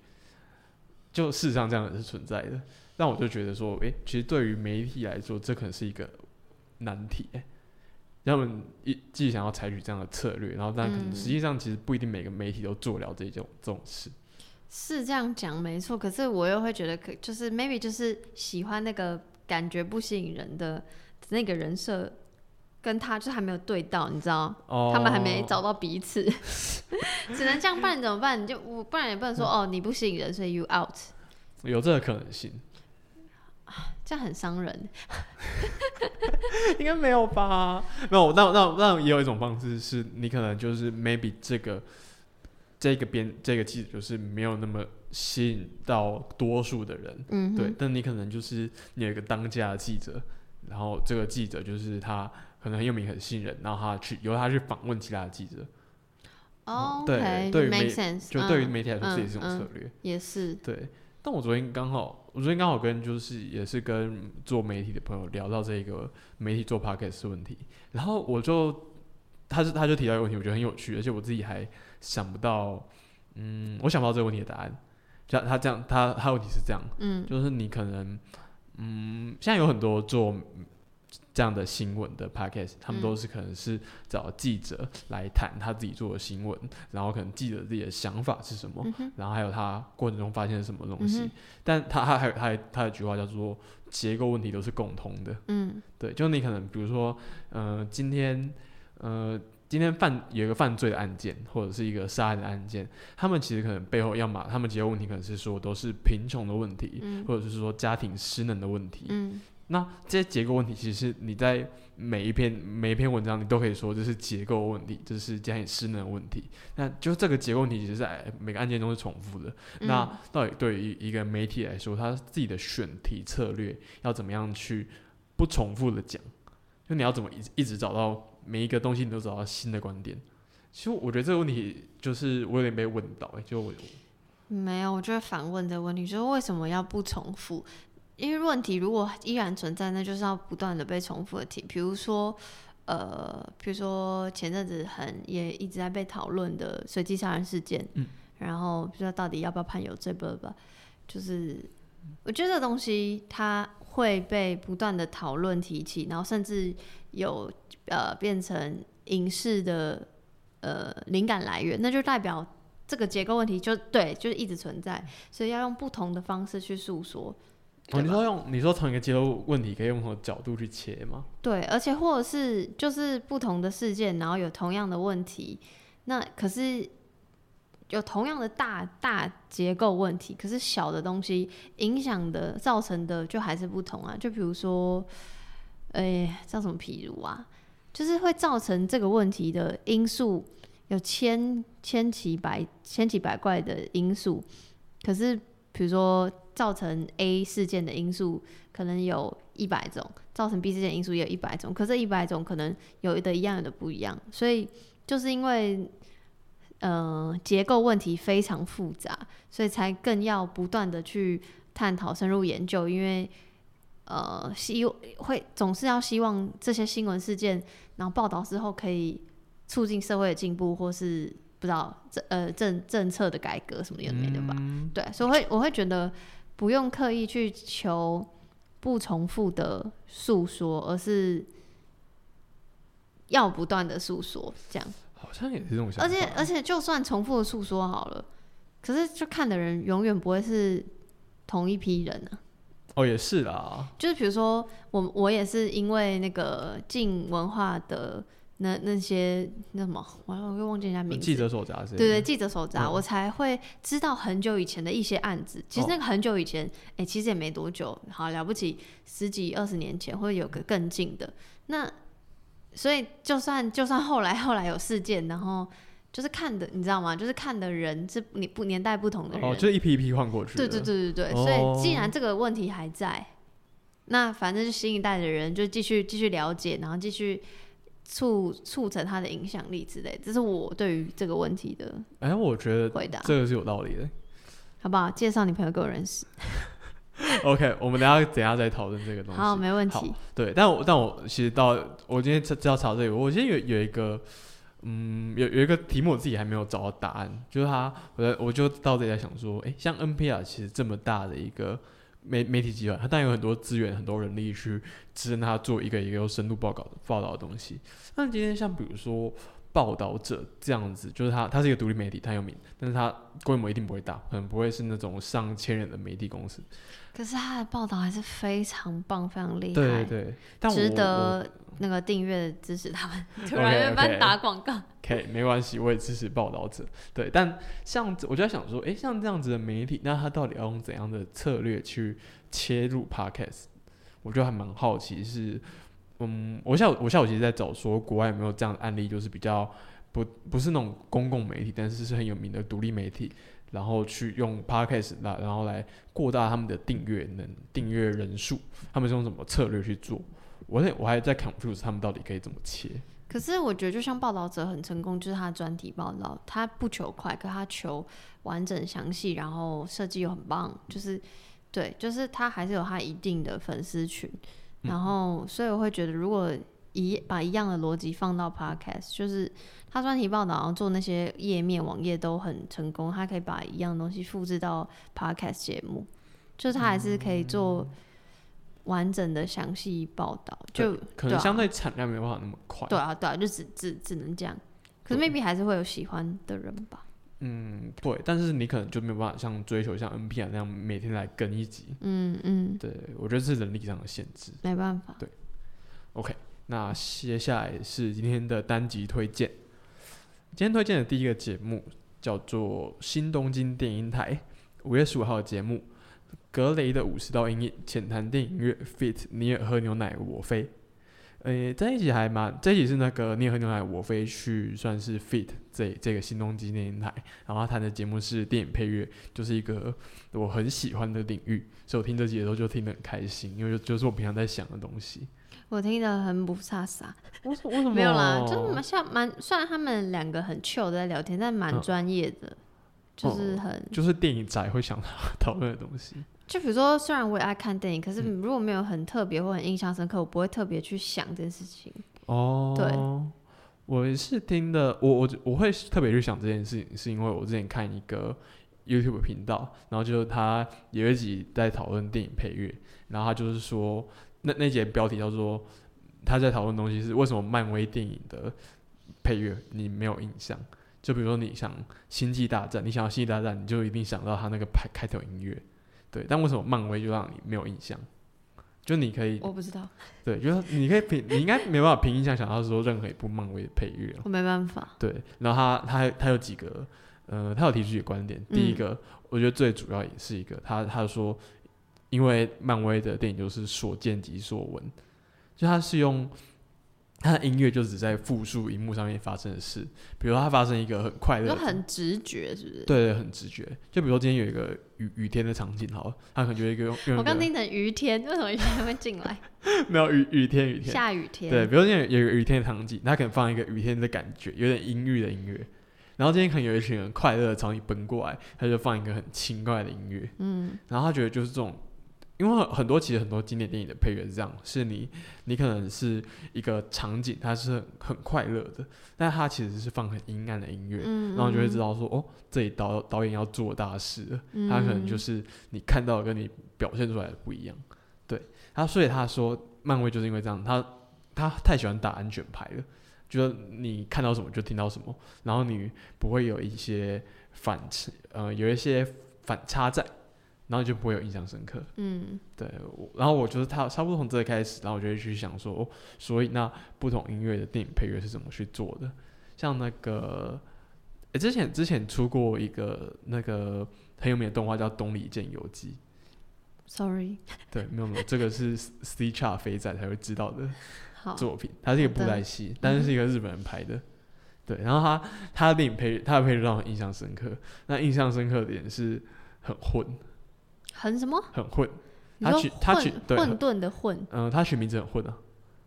就事实上这样也是存在的。但我就觉得说，诶、其实对于媒体来说，这可能是一个难题、诶他们一既想要采取这样的策略，然后但可能嗯实际上其实不一定每个媒体都做了这种这种事。是这样讲没错，可是我又会觉得可就是 maybe 就是喜欢那个感觉不吸引人的那个人设，跟他就还没有对到，你知道，哦，他们还没找到彼此，只能这样，办怎么办？你就我不然也不能说、嗯哦你不吸引人，所以 you out，有这个可能性，这样很伤人。应该没有吧？没有，那那那也有一种方式是，你可能就是 maybe 这个这个编这个记者就是没有那么吸引到多数的人，嗯，对，但你可能就是你有一个当家的记者，然后这个记者就是他可能很有名很信任，然后他去由他去访问其他的记者，哦对就对于嗯媒体来说，这也是一种嗯策略。也是，对，但我昨天刚好，我昨天刚好跟就是也是跟做媒体的朋友聊到这个媒体做 podcast 的问题，然后我就他是他就提到一个问题，我觉得很有趣，而且我自己还想不到，嗯，我想不到这个问题的答案。像他这样，他他问题是这样，嗯就是你可能，嗯，现在有很多做这样的新闻的 podcast，他们嗯都是可能是找记者来谈他自己做的新闻，然后可能记者自己的想法是什么，嗯然后还有他过程中发现了什么东西。嗯但他他还有他还他有一句话叫做结构问题都是共通的，嗯对，就你可能比如说，呃，今天呃。今天犯有一个犯罪的案件，或者是一个杀人的案件，他们其实可能背后要么他们结构问题可能是说都是贫穷的问题，嗯或者是说家庭失能的问题。嗯那这些结构问题，其实你在每一篇每一篇文章，你都可以说这是结构问题，这是家庭失能问题。那就这个结构问题，其实在每个案件中是重复的。嗯那到底对于一个媒体来说，他自己的选题策略要怎么样去不重复的讲？就你要怎么一直一直找到每一个东西，你都找到新的观点。其实我觉得这个问题就是我有点被问到、欸，就我没有，我就会反问这个问题，就是为什么要不重复？因为问题如果依然存在，那就是要不断的被重复的提。比如说，呃，比如说前阵子很也一直在被讨论的随机杀人事件，嗯，然后不知道到底要不要判有罪，不不，就是我觉得这东西它会被不断的讨论提起，然后甚至有呃变成影视的呃灵感来源，那就代表这个结构问题就对，就是一直存在，所以要用不同的方式去诉说。哦，你说用你说同一个结构问题，可以用不同的角度去切吗？对，而且或者是就是不同的事件，然后有同样的问题，那可是有同样的大大结构问题，可是小的东西影响的造成的就还是不同啊。就比如说，哎、叫什么譬如啊，就是会造成这个问题的因素有千千奇百千奇百怪的因素，可是比如说造成 A 事件的因素可能有一百种，造成 B 事件的因素也有一百种，可这一百种可能有的一样，有的不一样，所以就是因为呃结构问题非常复杂，所以才更要不断的去探讨、深入研究，因为呃希会总是要希望这些新闻事件，然后报道之后可以促进社会的进步，或是不知道政呃政政策的改革什么有的没的吧。嗯对，所以我会我会觉得不用刻意去求不重复的诉说，而是要不断的诉说，这样。好像也是这种想法。而且而且，就算重复的诉说好了，可是就看的人永远不会是同一批人啊。哦，也是啦，就是比如说，我我也是因为那个进文化的那那些那什么，我我又忘记人家名字。记者手札之类的。对对，记者手札，嗯我才会知道很久以前的一些案子。其实那个很久以前，哎、其实也没多久，好了不起十几二十年前，或者有个更近的。那所以就算就算后来后来有事件，然后就是看的，你知道吗？就是看的人是你不年代不同的人，哦，就是一批一批换过去。对对对对对，哦所以既然这个问题还在，那反正就新一代的人就继续继续了解，然后继续促促成他的影响力之类。这是我对于这个问题的哎，我觉得回答，这个是有道理的。好不好？介绍你朋友给我认识，OK，我们等下等下再讨论这个东西。好，没问题。对，但我但我其实到我今天知道查这个，我今天有有一个，嗯，有有一个题目我自己还没有找到答案，就是他，我在我就到这里在想说，哎，像 NPR 其实这么大的一个媒媒体集团，它当然有很多资源、很多人力去支撑它做一个一个有深度报告报道的东西。那今天像比如说报道者这样子，就是他，他是一个独立媒体，他有名，但是他规模一定不会大，可能不会是那种上千人的媒体公司。可是他的报道还是非常棒，非常厉害，对对对，但值得那个订阅支持他们。突 OK，然 OK 帮打广告，可以，没关系，我也支持报道者。对，但像我就在想说，诶，像这样子的媒体，那他到底要用怎样的策略去切入 podcast？我就还蛮好奇是，嗯，我下午我下午其实在找说国外有没有这样的案例，就是比较不不是那种公共媒体，但是是很有名的独立媒体，然后去用 podcast 那，然后来扩大他们的订阅能订阅人数，他们是用什么策略去做？我那我还在 confuse 他们到底可以怎么切。可是我觉得，就像报道者很成功，就是他的专题报道，他不求快，可他求完整详细，然后设计又很棒，就是对，就是他还是有他一定的粉丝群，然后所以我会觉得，如果一把一样的逻辑放到 podcast，就是他专题报道，然后做那些页面网页都很成功，他可以把一样东西复制到 podcast 节目，就是他还是可以做完整的详细报道，就可能相对产量没有办法那么快。对啊，对啊，就只只只能这样。可是 maybe 还是会有喜欢的人吧。嗯，对，但是你可能就没有办法像追求像 NPR 那样每天来更一集。嗯嗯，对，我觉得是人力上的限制。没办法。对 OK，那接下来是今天的单集推荐。今天推荐的第一个节目叫做新东京电音台五月十五号的节目，格雷的五十道阴影浅谈电影乐 fit 尼尔喝牛奶我飞。呃，这一集还蛮，这一集是那个尼尔喝牛奶我飞去算是 fit 这这个新东京电音台，然后他谈的节目是电影配乐，就是一个我很喜欢的领域，所以我听这集的时候就听得很开心，因为就就是我平常在想的东西。我听得很不飒飒，为什为什么？没有啦，就是蛮像蛮，虽然他们两个很 chill 地在聊天，但蛮嗯。专业的，就是很，就是电影宅会想讨论的东西。就比如说，虽然我也爱看电影，可是嗯如果没有很特别或很印象深刻，我不会特别去想这件事情。哦，对，我是听的，我我我会特别去想这件事情，是因为我之前看一个 YouTube 频道，然后就是他有一集在讨论电影配乐，然后他就是说，那那节标题叫做他在讨论东西是为什么漫威电影的配乐你没有印象？就比如说你想《星际大战》，你想要《星际大战》，你就一定想到他那个开开头音乐，对。但为什么漫威就让你没有印象？就你可以我不知道，对，就是你可以凭，你应该没办法凭印象想到说任何一部漫威的配乐了我没办法。对，然后他他他有几个，呃，他有提出一个观点。第一嗯个，我觉得最主要也是一个，他他说，因为漫威的电影就是所见即所闻，就他是用他的音乐就只在复述荧幕上面发生的事，比如说他发生一个很快乐就很直觉，是不是？对对，很直觉。就比如说今天有一个雨雨天的场景，好了，他可能就一个我刚听成雨天，为什么雨天会进来？没有雨雨天雨天，下雨天。对，比如说今天有有一个雨天的场景，他可能放一个雨天的感觉，有点阴郁的音乐。然后今天可能有一群人快乐的朝你奔过来，他就放一个很轻快的音乐。嗯然后他觉得就是这种，因为很很多其实很多经典电影的配乐是这样，是你你可能是一个场景，它是很很快乐的，但它其实是放很阴暗的音乐，嗯，然后就会知道，说，哦，这里导导演要做大事了。嗯他可能就是你看到跟你表现出来的不一样。对，他所以他说漫威就是因为这样，他他太喜欢打安全牌了，就是你看到什么就听到什么，然后你不会有一些反呃有一些反差在，然后你就不会有印象深刻。嗯对，我然后我就是他差不多从这个开始，然后我就会去想说，哦，所以那不同音乐的电影配乐是怎么去做的？像那个，诶，之前之前出过一个那个很有名的动画叫《东里见游记》，，sorry，对，没有没有，这个是 C 叉肥仔才会知道的，作品，它是一个布袋戏，但是是一个日本人拍的。对，然后他他的电影配他的配乐让我印象深刻。那印象深刻的点是很混，很什么？很混。他取他取混沌的混，嗯、他取名字很混啊。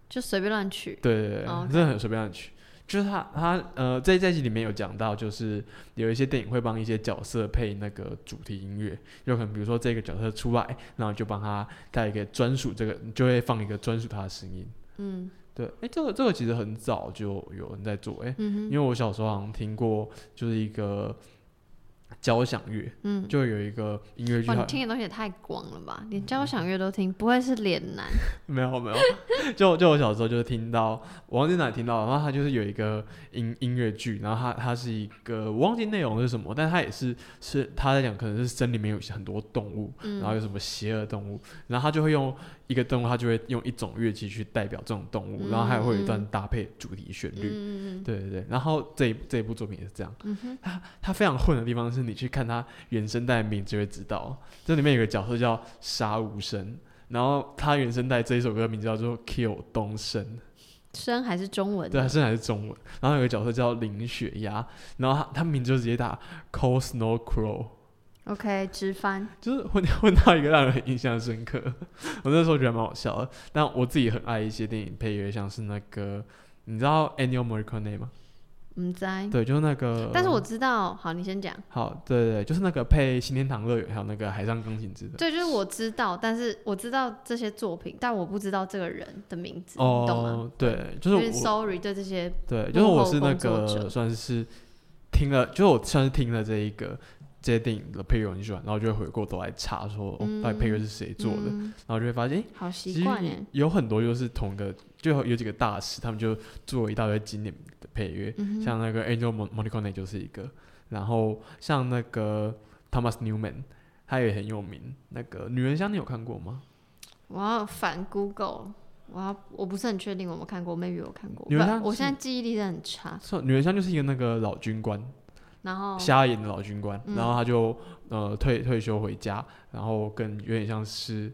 就随便乱取。对对对，真的很随便乱取。就是他他呃，在这一集里面有讲到，就是有一些电影会帮一些角色配那个主题音乐，有可能比如说这个角色出来，然后就帮他带一个专属这个，就会放一个专属他的声音。嗯对，哎，这个这个其实很早就有人在做，哎，嗯哼，因为我小时候好像听过，就是一个交响乐，嗯，就有一个音乐剧你听的东西也太广了吧？连交响乐都听，不会是脸男？没有没有，就就我小时候就是听到，我忘记哪听到，然后他就是有一个音音乐剧，然后他他是一个我忘记内容是什么，但他也是是他在讲可能是森林里面有很多动物，嗯，然后有什么邪恶动物，然后他就会用一个动物，它就会用一种乐器去代表这种动物，然后还会有一段搭配主题旋律。对对对，然后这一这一部作品也是这样，嗯哼，它非常混的地方是你去看它原声带的名就会知道，这里面有个角色叫杀无声，然后他原声带这一首歌名字叫做 Kill 东升，声还是中文对，的？它声还是中文，然后有个角色叫林雪鸭，然后他他名字就直接打 Cold Snow Crow，OK，直翻。就是 混混到一个让人很印象深刻。我那时候觉得蛮好笑的，但我自己很爱一些电影配乐，像是那个你知道 Ennio Morricone 吗？嗯，在。对，就是那个。但是我知道，好，你先讲。好，对对对，就是那个配《新天堂乐园》还有那个《海上钢琴师》的。对，就是我知道，但是我知道这些作品，但我不知道这个人的名字，你懂吗？对，就是 Sorry，对这些。对，就是我是那个算是听了，就是我算是听了这一个。这些电影的配乐很喜欢，然后就会回过头来查说，到底配乐是谁做的，然后就会发现，好习惯有很多就是同个，就有几个大师，他们就做一大堆经典的配乐，像那个 Angel Morricone 就是一个，然后像那个 Thomas Newman，他也很有名。那个《女人香》你有看过吗？我要反 Google，我要我不是很确定我有看过，maybe 有看过。女人香，我现在记忆力真的很差。是女人香就是一个那个老军官。然后瞎眼的老军官，然后他就呃退退休回家，然后跟有点像是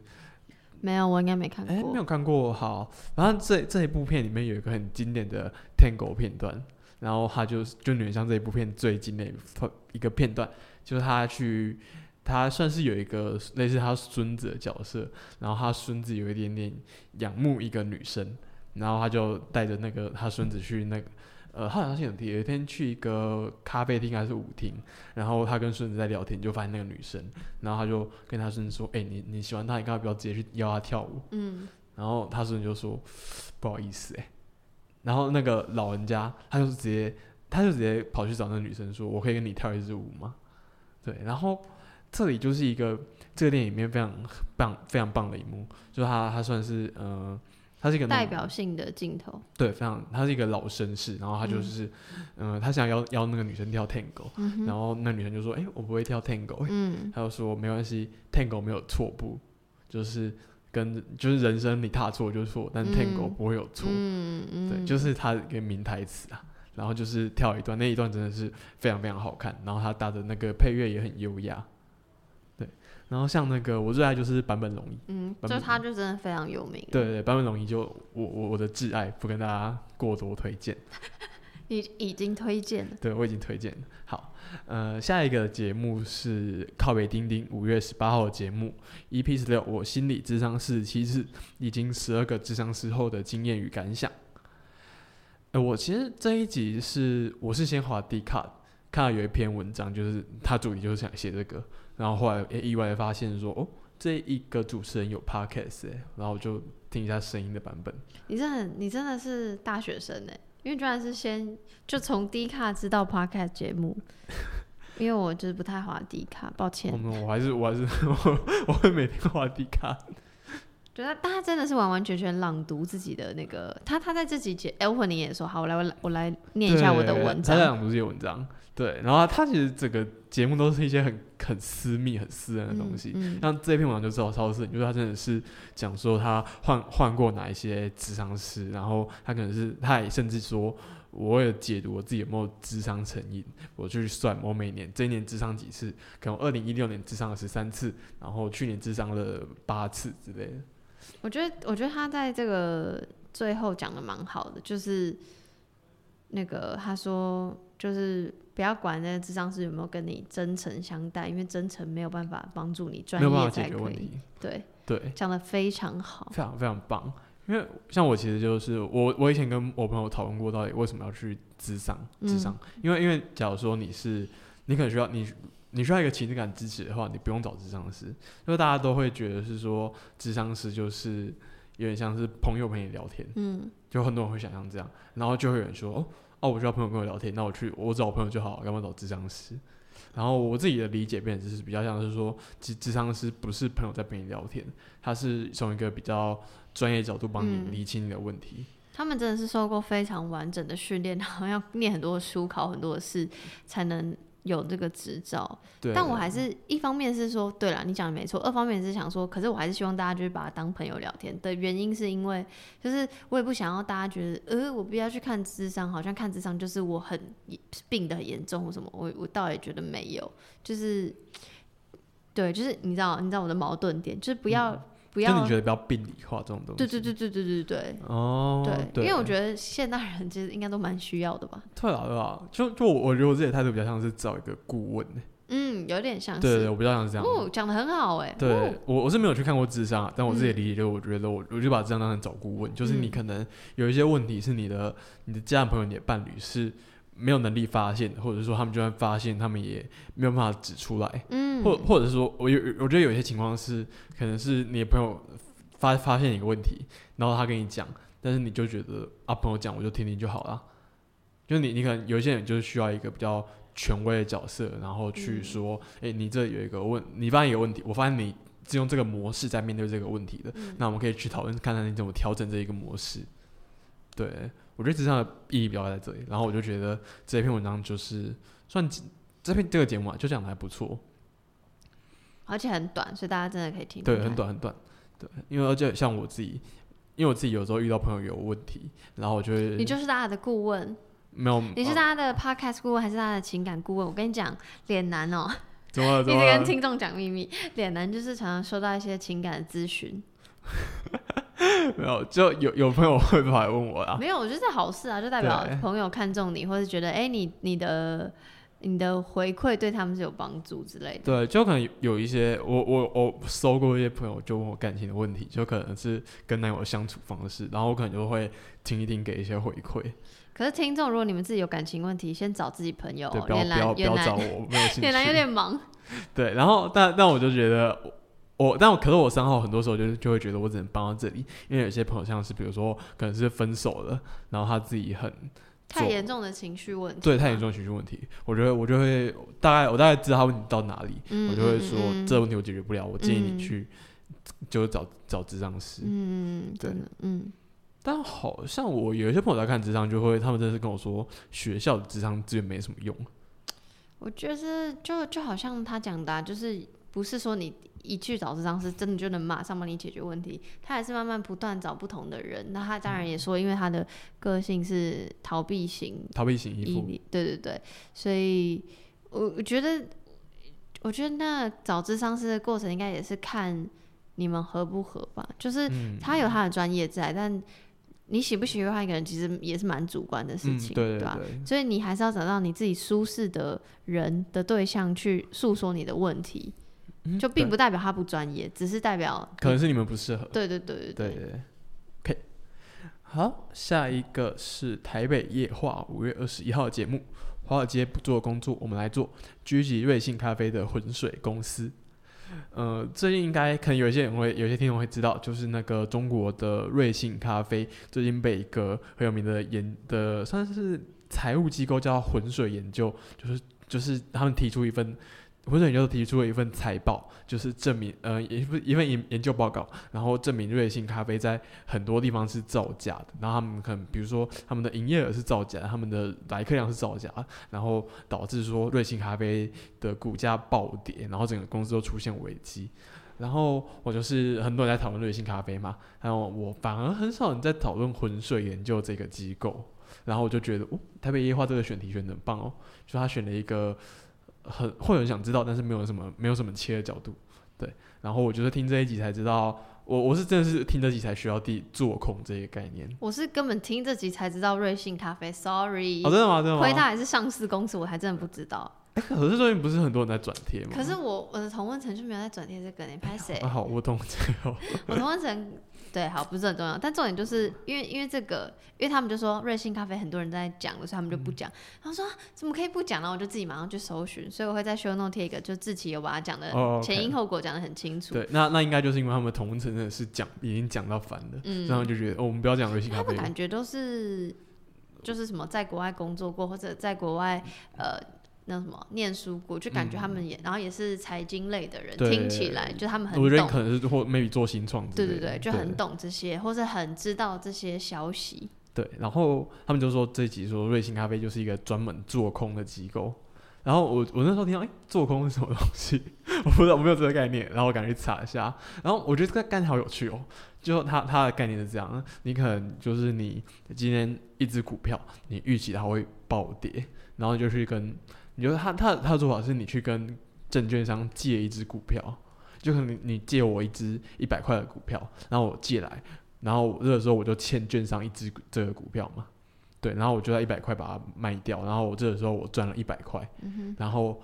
没有，我应该没看过，哎，没有看过。好，然后这这一部片里面有一个很经典的 Tango 片段，然后他就就有点像这一部片最经典一个片段，就是他去他算是有一个类似他孙子的角色，然后他孙子有一点点仰慕一个女生，然后他就带着那个他孙子去那个。呃，好像是有有一天去一个咖啡厅还是舞厅，然后他跟孙子在聊天，就发现那个女生，然后他就跟他孙子说：“哎，你你喜欢她，你干嘛不要直接去邀她跳舞？”嗯，然后他孙子就说：“不好意思，哎。”然后那个老人家他就直接他就直接跑去找那个女生说：“我可以跟你跳一支舞吗？”对，然后这里就是一个这个电影里面非常棒非常棒的一幕，就是他他算是呃。他是一个代表性的镜头，对，非常，他是一个老绅士，然后他就是，嗯，他想要邀那个女生跳 tango，然后那女生就说，哎，我不会跳 tango，嗯，他就说没关系，tango 没有错步，就是跟就是人生你踏错就错，但 tango 不会有错，嗯嗯，对，就是他一个名台词啊，然后就是跳一段，那一段真的是非常非常好看，然后他打的那个配乐也很优雅。然后像那个我最爱就是坂本龙一，嗯，就他就真的非常有名。对对，坂本龙一就我我我的挚爱，不跟大家过多推荐。已已经推荐了。对，我已经推荐了。好，呃，下一个节目是靠北钉钉五月十八号的节目，EP 十六，我心理智商四十七次，已经十二个智商师后的经验与感想。呃，我其实这一集是我是先滑 D 卡，看到有一篇文章，就是他主题就是想写这个。然后后来也意外发现说，哦，这一个主持人有 podcast 哎，然后就听一下声音的版本。你真的，你真的是大学生哎，因为居然是先就从 D 卡知道 podcast 节目，因为我就是不太滑 D 卡，抱歉。我我还是我还是我 我会每天滑 D 卡。觉得大家真的是完完全全朗读自己的那个，他他在这几节，哎，我你也说好，我来我来我来念一下我的文章。他在朗读这些文章。对，然后他其实整个节目都是一些很很私密、很私人的东西。像这篇文章就知道超市，就是他真的是讲说他换换过哪一些智商师，然后他可能是他也甚至说，我为了解读我自己有没有智商成瘾，我就去算我每年这一年智商几次，可能二零一六年智商了十三次，然后去年智商了八次之类的。我觉得，我觉得他在这个最后讲的蛮好的，就是那个他说就是。不要管那个智商师有没有跟你真诚相待，因为真诚没有办法帮助你专业才可以。对对，讲的非常好，非常非常棒。因为像我其实就是我，我以前跟我朋友讨论过，到底为什么要去智商？智商？因为因为假如说你是你可能需要你你需要一个情感支持的话，你不用找智商师，因为大家都会觉得是说智商师就是有点像是朋友陪你聊天，嗯，就很多人会想象这样，然后就会有人说哦。哦，我需要朋友跟我聊天，那我去我找我朋友就好，干嘛找智商师？然后我自己的理解变就是比较像是说，智智商师不是朋友在陪你聊天，他是从一个比较专业角度帮你理清你的问题。他们真的是受过非常完整的训练，然后要念很多书、考很多的试才能。有这个执照，但我还是一方面是说，对了，你讲的没错；二方面是想说，可是我还是希望大家就是把它当朋友聊天的原因，是因为就是我也不想要大家觉得，呃，我不要去看智商，好像看智商就是我很病的很严重或什么，我我倒也觉得没有，就是对，就是你知道，你知道我的矛盾点，就是不要。不要，你觉得不要病理化这种东西？对对对对对对对。哦，对，因为我觉得现代人其实应该都蛮需要的吧。对啊，对啊，就就我觉得我自己的态度比较像是找一个顾问嗯，有点像是。对对对，我比较像是这样。哦，讲的很好哎。对哦我我是没有去看过智商啊，但我自己嗯理解就是，我觉得我我就把智商当成找顾问，就是你嗯可能有一些问题是你的你的家人朋友、你的伴侣是没有能力发现，或者说他们就算发现，他们也没有办法指出来，嗯，或或者是说我有我觉得有一些情况是，可能是你的朋友发发现一个问题，然后他跟你讲，但是你就觉得啊朋友讲我就听听就好了，就是你你可能有一些人就是需要一个比较权威的角色，然后去嗯。说，哎、你这有一个问，你发现一个问题，我发现你是用这个模式在面对这个问题的，嗯。那我们可以去讨论看看你怎么调整这一个模式。对我觉得智商的意义比较在这里，然后我就觉得这篇文章就是算这篇这个节目啊，就讲的还不错。而且很短，所以大家真的可以听。对，很。短很短。对，因为而且像我自己，因为我自己有时候遇到朋友有问题，然后我就会你就是大家的顾问，没有，你是呃大家的 podcast 顾问还是大家的情感顾问？我跟你讲，脸男哦、怎么了一直跟？听众讲秘密，脸男就是常常收到一些情感的咨询。没有，就有有朋友会跑来问我啦。没有，我觉得这好事啊，就代表朋友看中你，或者觉得哎、你你的你的回馈对他们是有帮助之类的。对，就可能有有一些我我我收过一些朋友就问我感情的问题，就可能是跟男友的相处方式，然后我可能就会听一听，给一些回馈。可是听众，如果你们自己有感情问题，先找自己朋友对，哦。不要不要不要找我，没有兴趣。有点忙，对，然后但但我就觉得我，但我可是我三号很多时候就就会觉得我只能帮到这里，因为有些朋友像是比如说可能是分手了，然后他自己很太严重的情绪问题。对太严。重的情绪问题，我觉得我就会大概我大概知道他问题到哪里，嗯我就会说这个问题我解决不了，我建议嗯你去就找找智障师。嗯，对，嗯，但好像我有一些朋友在看智商，就会他们真的是跟我说学校的智商资源没什么用。我觉得就就好像他讲的、啊，就是不是说你一去找智商师，真的就能马上帮你解决问题，他还是慢慢不断找不同的人。那他当然也说，因为他的个性是逃避型逃避型依附，对对对，所以我我觉得，我觉得那找智商师的过程应该也是看你们合不合吧，就是嗯他有他的专业在，但你喜不喜欢一个人，其实也是蛮主观的事嗯，情，对对吧？对，所以你还是要找到你自己舒适的人的对象去诉说你的问题，嗯就并不代表他不专业，只是代表可能是你们不适合。对对对对对，OK，好，下一个是台北夜话五月二十一号的节目。华尔街不做工作，我们来做。狙击瑞幸咖啡的浑水公司。呃，最近应该可能有一些人会，有些听众会知道，就是那个中国的瑞幸咖啡最近被一个很有名的研的算是财务机构叫浑水研究，就是就是他们提出一份浑水研究提出了一份财报，就是证明呃一份一份研研究报告，然后证明瑞幸咖啡在很多地方是造假的，然后他们可能比如说他们的营业额是造假，他们的来客量是造假，然后导致说瑞幸咖啡的股价暴跌，然后整个公司都出现危机。然后我就是很多人在讨论瑞幸咖啡嘛，然后我反而很少人在讨论浑水研究这个机构，然后我就觉得哦，台北夜话这个选题选的很棒哦，就他选了一个很会有人想知道，但是没有什么没有什么切的角度，对。然后我就是听这一集才知道，我我是真的是听这集才学到第做空这个概念。我是根本听这集才知道瑞幸咖啡，sorry，哦，真的吗？真的吗？亏它还是上市公司，我还真的不知道。哎，可是最近不是很多人在转贴吗？可是我我的同温层就没有在转贴这个你，拍谁啊，？好，我懂这个。我同温层对好不是很重要，但重点就是因为因为这个，因为他们就说瑞幸咖啡很多人在讲的，所以他们就不讲。然后说啊怎么可以不讲呢？我就自己马上去搜寻，所以我会在 show note 贴一个，就自己有把它讲的哦，OK 前因后果讲的很清楚。对，那那应该就是因为他们同温层真的是讲已经讲到烦了，嗯然后就觉得哦，我们不要讲瑞幸咖他们。感觉都是就是什么在国外工作过，或者在国外呃。那什么念书过，就感觉他们也，然后也是财经类的人，听起来就他们很我觉得懂可能是或 maybe 做新创之对，对对，就很懂这些，或是很知道这些消息。对，然后他们就说这一集说瑞幸咖啡就是一个专门做空的机构，然后我我那时候听到，哎、做空是什么东西？我不知道，我没有这个概念，然后我赶紧去查一下，然后我觉得这个概念好有趣哦。就它它的概念是这样，你可能就是你今天一只股票，你预期它会暴跌，然后就去跟，你觉得他他他的做法是你去跟证券商借一只股票，就可能你你借我一只一百块的股票，然后我借来，然后我这个时候我就欠券商一只这个股票嘛，对，然后我就在一百块把它卖掉，然后我这个时候我赚了一百块，然后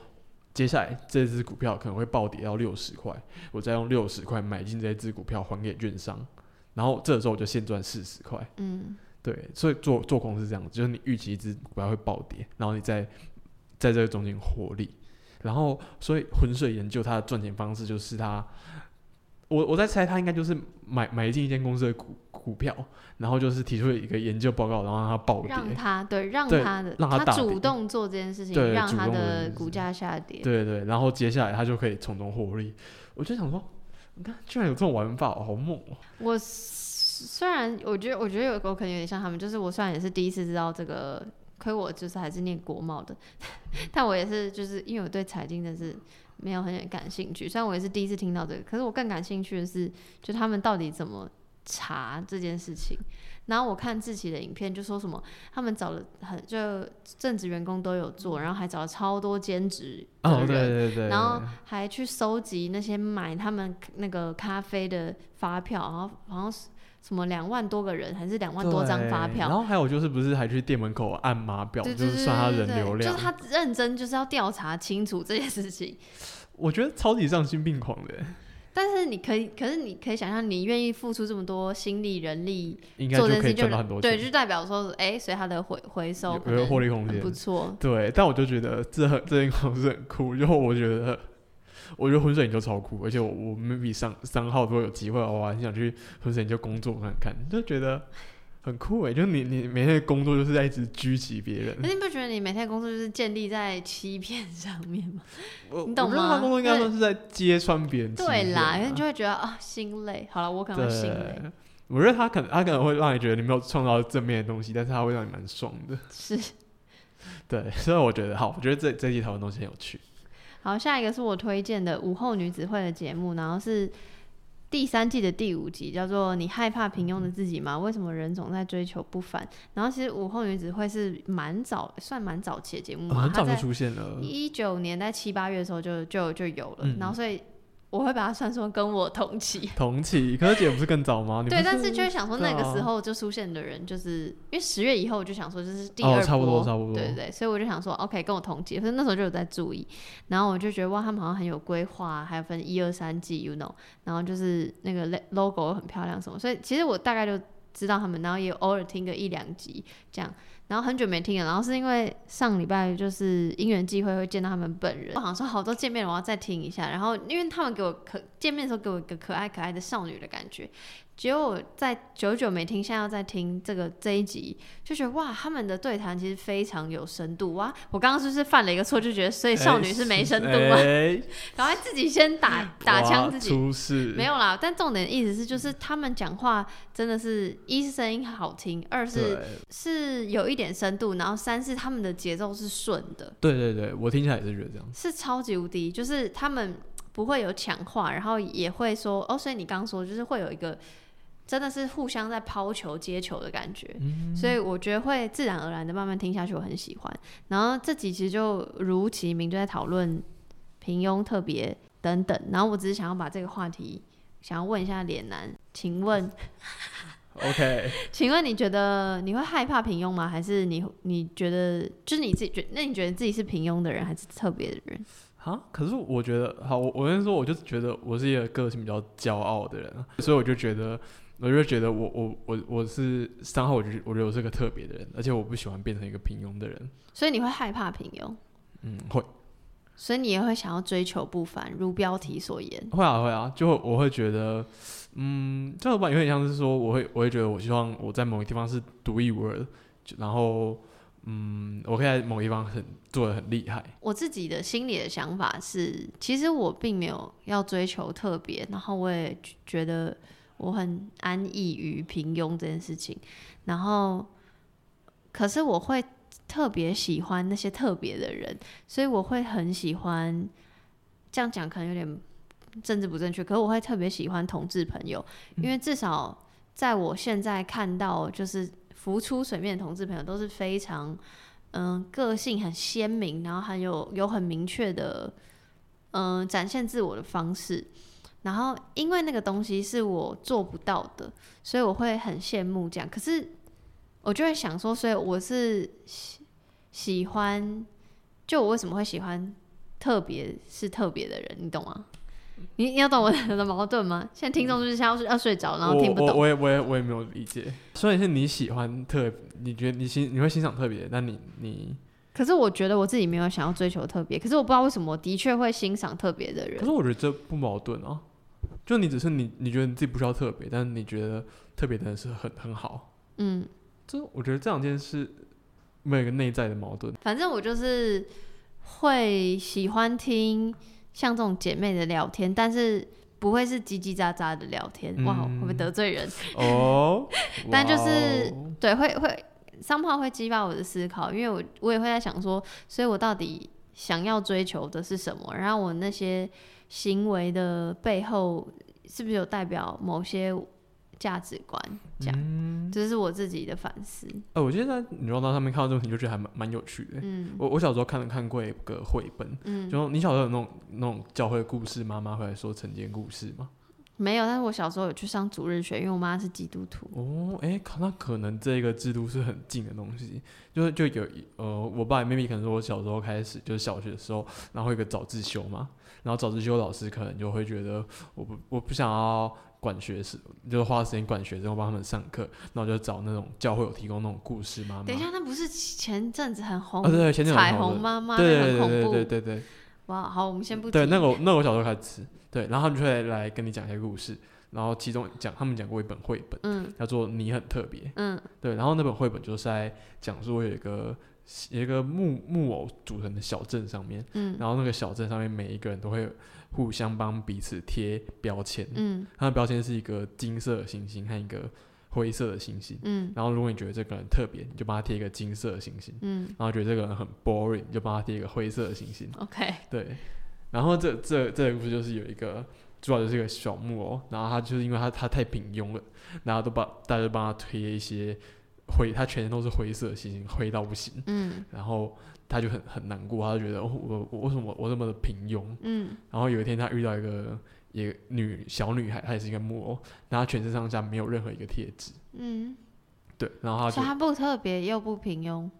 接下来这只股票可能会暴跌到六十块，我再用六十块买进这只股票还给券商，然后这时候我就现赚四十块。嗯，对，所以做做空是这样子，就是你预期一只股票会暴跌，然后你再在这个中间获利。然后，所以浑水研究它的赚钱方式就是它，我我在猜它应该就是买买进一间公司的股股票，然后就是提出一个研究报告，然后让它暴跌。让他对让对他的让他主动做这件事情，让他的股价下跌。对对，然后接下来他就可以从中获利。我就想说，你看居然有这种玩法，哦好猛哦！我虽然我觉得，我觉得有我可能有点像他们，就是我虽然也是第一次知道这个，亏我就是还是念国贸的，但我也是就是因为我对财经的是没有很感兴趣，虽然我也是第一次听到这个，可是我更感兴趣的是，就他们到底怎么查这件事情。然后我看志奇的影片，就说什么他们找了很就正职员工都有做，然后还找了超多兼职哦，对对对，然后还去收集那些买他们那个咖啡的发票，然后好像是什么两万多个人，还是两万多张发票。然后还有就是，不是还去店门口按码表，就是算他人流量。就是他认真就是要调查清楚这件事情。我觉得超级丧心病狂的，但是你可以，可是你可以想象，你愿意付出这么多心力、人力应该就可以做这件事情，就赚到很多钱，对，就代表说，哎，所以他的回回收获利空间很不。错。对，但我就觉得这很这间公司很酷，就我觉得，我觉得浑水研究超酷，而且我我 maybe 上三号如果有机会的话，我很想去浑水研究工作看看，就觉得很酷诶，就你你每天的工作就是在一直狙击别人可。是你不觉得你每天的工作就是建立在欺骗上面吗？我你懂我觉得他工作应该对说是在揭穿别人啊。对啦，可是你就会觉得啊，心累。好了，我可能会心累。对，我觉得他可能他可能会让你觉得你没有创造正面的东西，但是他会让你蛮爽的。是。对，所以我觉得好，我觉得这这一集讨论东西很有趣。好，下一个是我推荐的午后女子会的节目，然后是第三季的第五集，叫做“你害怕平庸的自己吗？为什么人总在追求不凡？”然后其实午后女子会是蛮早，算蛮早期的节目嘛，哦很早就出现了，一九年在七八月的时候就就就有了，嗯然后所以我会把它算作跟我同期。同期，可是姐不是更早吗？对，但是就是想说那个时候就出现的人，就是因为十月以后我就想说就是第二波，哦差不多差不多对对对，所以我就想说 OK 跟我同期，可是那时候就有在注意，然后我就觉得哇，他们好像很有规划，还有分一二三季，you know，然后就是那个 logo 很漂亮什么，所以其实我大概就知道他们，然后也偶尔听个一两集这样。然后很久没听了，然后是因为上礼拜就是因缘际会会见到他们本人，我想说好多见面了，我要再听一下。然后因为他们给我可见面的时候给我一个可爱可爱的少女的感觉，结果我在久久没听，现在要再听这个这一集，就觉得哇，他们的对谈其实非常有深度哇！我刚刚是不是犯了一个错，就觉得所以少女是没深度吗？哎 赶快自己先打打枪自己。出事没有啦，但重点的意思是，就是他们讲话真的是一是声音好听，二是是有一点深度，然后三是他们的节奏是顺的，对对对，我听起来也是觉得这样。是超级无敌，就是他们不会有抢话，然后也会说哦，所以你刚说就是会有一个真的是互相在抛球接球的感觉，所以我觉得会自然而然的慢慢听下去，我很喜欢。然后这集其实就如其名，就在讨论平庸、特别等等。然后我只是想要把这个话题想要问一下脸男，请问 OK，请问你觉得你会害怕平庸吗？还是你你觉得就是你自己觉那你觉得自己是平庸的人，还是特别的人？啊，可是我觉得，好，我我跟你说，我就觉得我是一个个性比较骄傲的人啊，所以我就觉得，我就觉得我我我我是三号，我就我觉得我是个特别的人，而且我不喜欢变成一个平庸的人。所以你会害怕平庸，嗯，会所以你也会想要追求不凡，如标题所言。会啊会啊，就我会觉得，嗯，这个吧有点像是说，我会我会觉得我希望我在某个地方是独一无二的，就然后嗯，我可以在某个地方很做的很厉害。我自己的心里的想法是，其实我并没有要追求特别，然后我也觉得我很安逸于平庸这件事情。然后，可是我会特别喜欢那些特别的人，所以我会很喜欢。这样讲可能有点政治不正确，可是我会特别喜欢同志朋友，因为至少在我现在看到，就是浮出水面的同志朋友都是非常。嗯，个性很鲜明，然后还有有很明确的嗯展现自我的方式。然后因为那个东西是我做不到的，所以我会很羡慕这样。可是我就会想说，所以我是喜喜欢，就我为什么会喜欢特别是特别的人，你懂吗？你你要懂我的矛盾吗？现在听众就是像要要睡着，然后听不懂。我我也我也我也没有理解。所以是你喜欢特，你觉得你欣你会欣赏特别，但你你，可是我觉得我自己没有想要追求特别，可是我不知道为什么我的确会欣赏特别的人。可是我觉得这不矛盾啊。就你只是你你觉得你自己不需要特别，但是你觉得特别的人是很很好。嗯，这我觉得这两件事没有一个内在的矛盾。反正我就是会喜欢听像这种姐妹的聊天，但是不会是叽叽喳喳的聊天。哇，会不会得罪人？哦，但就是对，会会商炮会激发我的思考，因为我我也会在想说，所以我到底想要追求的是什么？然后我那些行为的背后是不是有代表某些价值观？这样，嗯，这是我自己的反思。呃，我觉得在女装道上面看到这种题，就觉得还蛮蛮有趣的。嗯我我小时候看了看过一个绘本，嗯，就你小时候有那种那种教会故事，妈妈会来说晨间故事吗？没有，但是我小时候有去上主日学，因为我妈是基督徒。哦，哎、可那可能这个制度是很近的东西，就是就有一呃，我爸 maybe 可能说我小时候开始就是小学的时候，然后会有个早自修嘛，然后早自修老师可能就会觉得我不我不想要管学生，就是花时间管学生，我帮他们上课，那我就找那种教会有提供那种故事妈妈。等一下，那不是前阵子很红，哦，对对，前阵子彩虹妈妈对对对对对。对对哇，好，我们先不对，那个我那个我小时候开始吃，对，然后他们就会来跟你讲一些故事，然后其中讲他们讲过一本绘本，嗯叫做《你很特别》，嗯对，然后那本绘本就是在讲说有一个有一个木木偶组成的小镇上面，嗯然后那个小镇上面每一个人都会互相帮彼此贴标签，嗯它的标签是一个金色的星星和一个灰色的星星。嗯然后，如果你觉得这个人特别，你就帮他贴一个金色的星星；嗯然后觉得这个人很 boring，你就帮他贴一个灰色的星星。，OK，对，然后这这这个故事就是有一个主角就是一个小木偶，然后他就是因为他他太平庸了，然后都把大家都帮他贴一些灰，他全身都是灰色的星星，灰到不行，嗯。然后他就很很难过，他就觉得、哦、我我为什么我这么的平庸？嗯。然后有一天他遇到一个一个女小女孩，她也是一个木偶，然后她全身上下没有任何一个贴纸，嗯，对，然后他就所以它不特别又不平庸。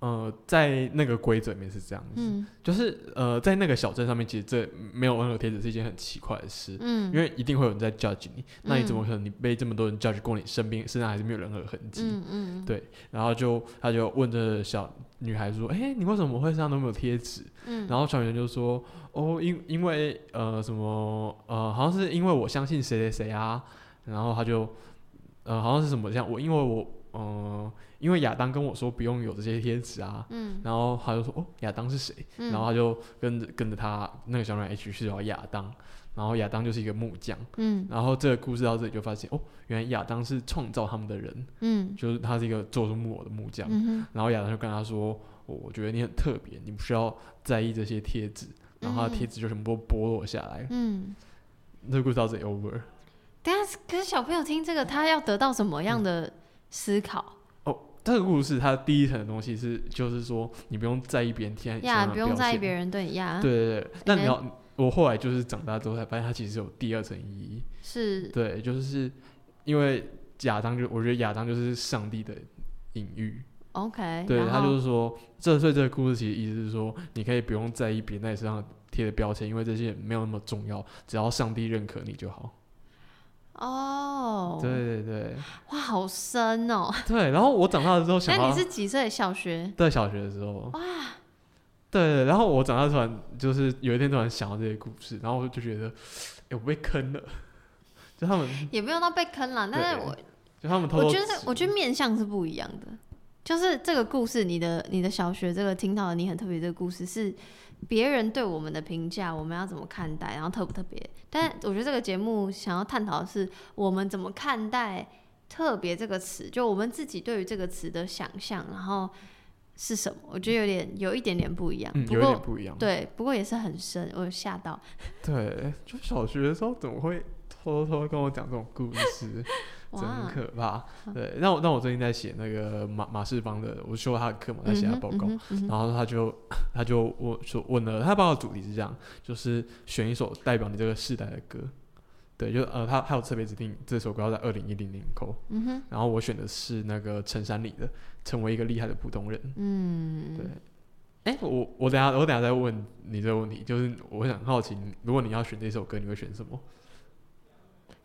呃在那个规则里面是这样子，嗯就是呃在那个小镇上面，其实这没有任何贴纸是一件很奇怪的事。嗯，因为一定会有人在 judge 你，那你怎么嗯可能你被这么多人 judge 过，你身边身上还是没有任何痕迹？嗯嗯对然后就他就问这个小女孩说：“哎、你为什么会身上都没有贴纸？”嗯，然后小女孩就说：“哦，因因为呃什么呃，好像是因为我相信谁谁谁啊。”然后他就呃好像是什么这样我，因为我呃因为亚当跟我说不用有这些贴纸啊。嗯然后他就说：“哦，亚当是谁？”嗯，然后他就跟着跟着他那个小女孩一起去找亚当，然后亚当就是一个木匠。嗯然后这个故事到这里就发现，哦，原来亚当是创造他们的人，嗯就是他是一个做出木偶的木匠。嗯然后亚当就跟他说，哦我觉得你很特别，你不需要在意这些贴纸。然后贴纸就全部都剥落下来。嗯。这个故事到这里 over。但是，可是小朋友听这个，他要得到什么样的思考哦，这个故事它第一层的东西是，就是说你不用在意别人贴呀？不用在意别人对你呀，对对对，那你要，我后来就是长大之后才发现，它其实有第二层意义。是对，就是因为亚当就，我觉得亚当就是上帝的隐喻。OK，对他就是说，这所以这个故事其实意思是说，你可以不用在意别人在你身上贴的标签，因为这些没有那么重要，只要上帝认可你就好。哦，对对对哇，好深哦！对。然后我长大之后想那，你是几岁？小学？对小学的时候，哇，对对。然后我长大突然就是有一天突然想到这些故事，然后我就觉得，哎、我被坑了。就他们，也没有到被坑了，但是我就他们偷偷我觉得，我觉得面相是不一样的。就是这个故事，你的你的小学这个听到的你很特别这个故事，是别人对我们的评价，我们要怎么看待，然后特不特别。但我觉得这个节目想要探讨的是，我们怎么看待“特别”这个词，就我们自己对于这个词的想象，然后是什么？我觉得有点有一点点不一样。嗯，有一不过点不一样。对，不过也是很深，我有吓到。对，就小学的时候怎么会偷偷跟我讲这种故事？真哇，可怕。对，那我那我最近在写那个马马世芳的，我修他的课嘛，在写他报告，嗯哼嗯然后他就 他就问说问了，他报告主题是这样，就是选一首代表你这个世代的歌。对，就呃，他他有特别指定这首歌要在二零一零年扣，嗯哼，然后我选的是那个陈珊妮的《成为一个厉害的普通人》。嗯，对，哎、我我等下我等下再问你这个问题，就是我很好奇，如果你要选这首歌，你会选什么？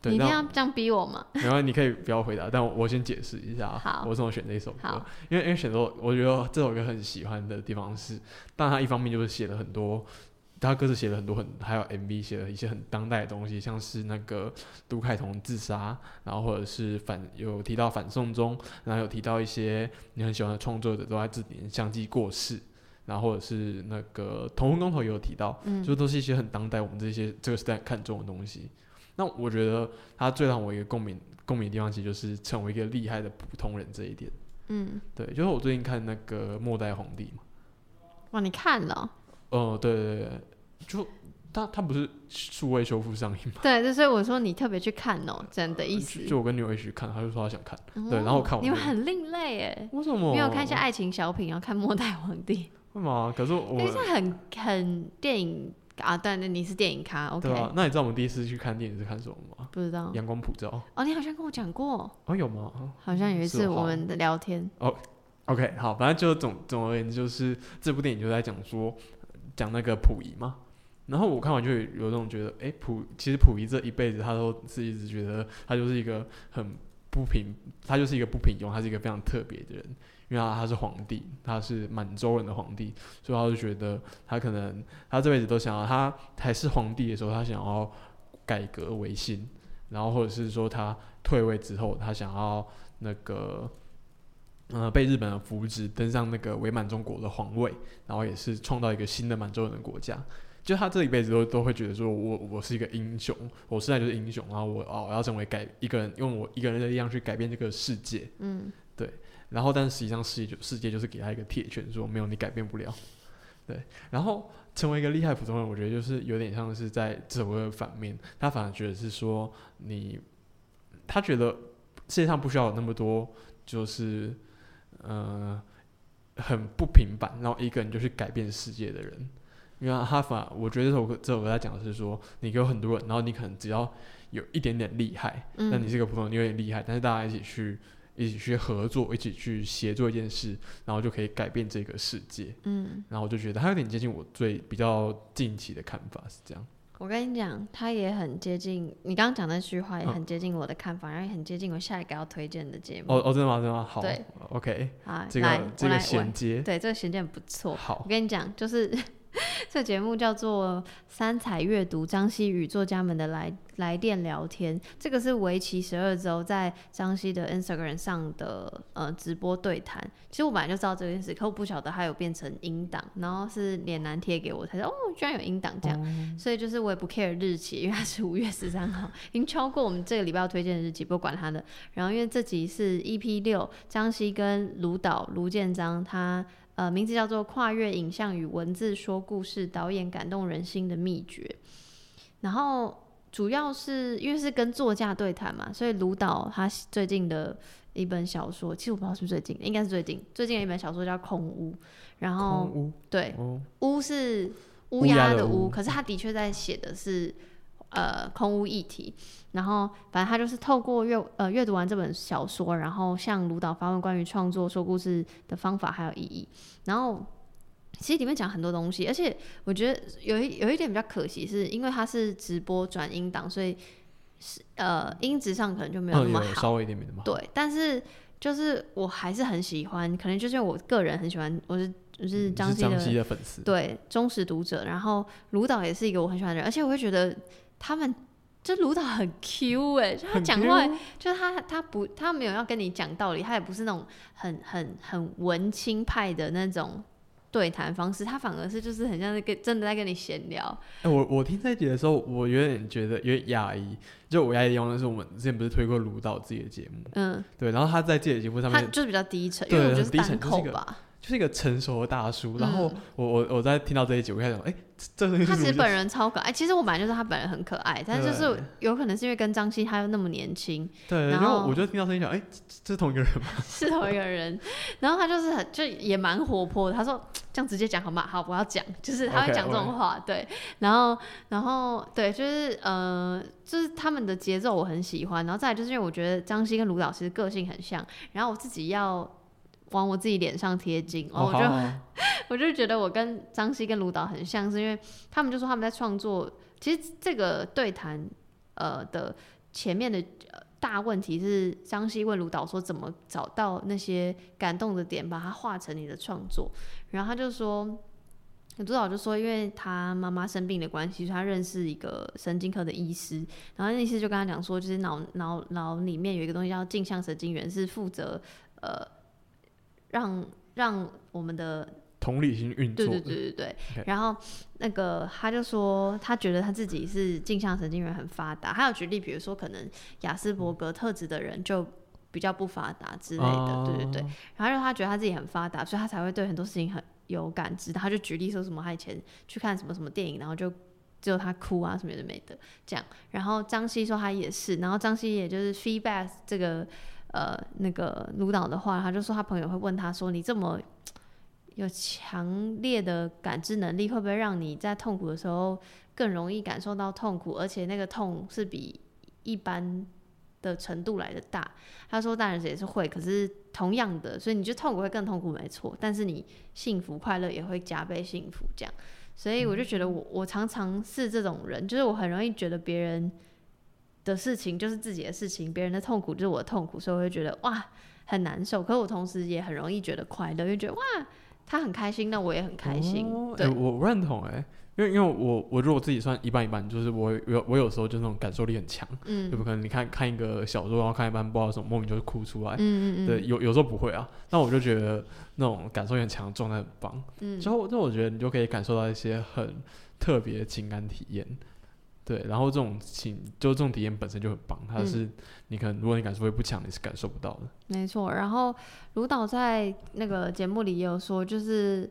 对，你一定要这样逼我吗？没关系，你可以不要回答，但我我先解释一下好我怎么选这首歌。因为因为选择我觉得这首歌很喜欢的地方是，但它一方面就是写了很多，他歌词写了很多很，还有 MV 写了一些很当代的东西，像是那个杜凯彤自杀，然后或者是反有提到反送中，然后有提到一些你很喜欢的创作者都在这几年相继过世。然后或者是那个同婚公投也有提到，嗯就都是一些很当代我们这些这个时代看重的东西。那我觉得他最让我一个共鸣共鸣的地方，其实就是成为一个厉害的普通人这一点。嗯，对，就是我最近看那个《末代皇帝》嘛，哇，你看了哦、哦、对对对，就他他不是数位修复上映嘛，对，就所以我说你特别去看哦，真的意思。就就我跟女友一起去看，他就说他想看，哦对然后我看完你们很另类哎，为什么？没有看一下爱情小品，然后看《末代皇帝为什么？可是》，我因为是很很电影啊，对，那你是电影咖，OK？、对啊，那你知道我们第一次去看电影是看什么吗？不知道阳光普照哦，你好像跟我讲过，哦，有吗？好像有一次我们的聊天，哦 OK，好，反正就总总而言之，就是这部电影就在讲说讲那个溥仪嘛。然后我看完就有有那种觉得，哎、溥其实溥仪这一辈子他都是一直觉得他就是一个很不平，他就是一个不平庸，他是一个非常特别的人，因为他是皇帝，他是满洲人的皇帝，所以他就觉得他可能他这辈子都想要，他还是皇帝的时候，他想要改革维新，然后或者是说他退位之后，他想要那个。呃，被日本人扶植，登上那个伪满中国的皇位，然后也是创造一个新的满洲人的国家。就他这一辈子都都会觉得说我我是一个英雄，我现在就是英雄，然后我哦我要成为改一个人，用我一个人的力量去改变这个世界。嗯，然后但实际上世界就世界就是给他一个铁拳，说没有你改变不了。对，然后成为一个厉害普通人，我觉得就是有点像是在这首歌的反面，他反而觉得是说你，他觉得世界上不需要有那么多就是呃很不平凡，然后一个人就去改变世界的人。因为他反我觉得这首歌这首歌在讲的是说，你有很多人，然后你可能只要有一点点厉害，嗯那你是个普通人，你有点厉害，但是大家一起去一起去合作，一起去协作一件事，然后就可以改变这个世界。嗯，然后我就觉得他有点接近我最比较近期的看法是这样。我跟你讲，他也很接近你刚刚讲那句话，也嗯很接近我的看法，然后也很接近我下一个要推荐的节目。哦哦，真的吗？真的吗？好对，OK，啊，这来个这个衔接对这个衔接很不错。好我，跟你讲，就是 这节目叫做《三彩阅读：张希与作家们的来来电聊天》，这个是为期十二周在张希的 Instagram 上的呃直播对谈。其实我本来就知道这件事，可我不晓得它有变成音档，然后是脸男贴给我才知道，哦，居然有音档这样。所以就是我也不 care 日期，因为它是五月十三号，已经超过我们这个礼拜要推荐的日期，不管它的。然后因为这集是 EP 六，张希跟卢导卢建章他。呃，名字叫做《跨越影像与文字说故事》，导演感动人心的秘诀。然后主要是因为是跟作家对谈嘛，所以卢导他最近的一本小说，其实我不知道是不是最近的，应该是最近最近的一本小说叫《空屋》，然后对哦，乌是乌乌鸦的鸦的乌，乌可是他的确在写的是呃空屋议题。然后反正他就是透过阅呃阅读完这本小说，然后向卢导发问关于创作说故事的方法还有意义。然后其实里面讲很多东西，而且我觉得有一有一点比较可惜，是因为他是直播转音档，所以是呃音质上可能就没有那嗯，么好。有稍微一点点的嘛。对，但是就是我还是很喜欢，可能就是我个人很喜欢，我是我是嗯张希的粉丝。对忠实读者，然后卢导也是一个我很喜欢的人，而且我会觉得他们。就卢导很 Q 哎、就他很讲话就是他他不他没有要跟你讲道理，他也不是那种很很很文青派的那种对谈方式，他反而是就是很像是跟真的在跟你闲聊，哎、我我听这一集的时候，我有点觉得有点压抑。就我压抑用的是我们之前不是推过卢导自己的节目，嗯，对，然后他在自己的节目上面他就是比较低沉，因为对我觉得是低沉单就是一个口吧，就是一个成熟的大叔。然后嗯我我我在听到这一集，我开始想，哎、这 他其实本人超可爱，其实我本来就知道他本人很可爱，但是就是有可能是因为跟张希他又那么年轻，对，然后我就听到声音想，哎、这这是同一个人吗？是同一个人，然后他就是很就也蛮活泼的。他说这样直接讲好吗？好，我要讲，就是他会讲这种话对。然后然后对，就是呃，就是他们的节奏我很喜欢。然后再来就是因为我觉得张希跟卢导其实个性很像，然后我自己要往我自己脸上贴金，然后哦，我就、我就觉得我跟张希跟卢导很像，是因为他们就说他们在创作，其实这个对谈呃的前面的、呃、大问题是张希问卢导说怎么找到那些感动的点，把它化成你的创作，然后他就说。卢导就说，因为他妈妈生病的关系，所以他认识一个神经科的医师，然后那医师就跟他讲说，就是脑脑脑里面有一个东西叫镜像神经元，是负责呃让让我们的同理心运作，对对对对对 OK 然后那个他就说，他觉得他自己是镜像神经元很发达。还有举例，比如说可能雅斯伯格特质的人就比较不发达之类的，哦对对对。然后就他觉得他自己很发达，所以他才会对很多事情很有感知。他就举例说什么，他以前去看什么什么电影，然后就只有他哭啊什么的没的这样。然后张希说他也是，然后张希也就是 feedback 这个呃那个卢导的话，他就说他朋友会问他说你这么有强烈的感知能力，会不会让你在痛苦的时候更容易感受到痛苦，而且那个痛是比一般的程度来的大？他说当然也是会，可是同样的，所以你就痛苦会更痛苦，没错，但是你幸福快乐也会加倍幸福，这样。所以我就觉得我我常常是这种人，就是我很容易觉得别人的事情就是自己的事情，别人的痛苦就是我的痛苦，所以我会觉得哇很难受。可是我同时也很容易觉得快乐，因为觉得哇他很开心，那我也很开心。对，我我认同哎、因为因为我我如果自己算一半一半，就是我有我有时候就那种感受力很强，嗯就不可能你看看一个小说，然后看一半不知道什么莫名就会哭出来。嗯嗯嗯，对，有有时候不会啊，那我就觉得那种感受力很强的状态很棒。嗯之后，那我觉得你就可以感受到一些很特别的情感体验。对，然后这种情，就这种体验本身就很棒，它嗯是你可能如果你感受力不强，你是感受不到的。没错。然后卢导在那个节目里也有说，就是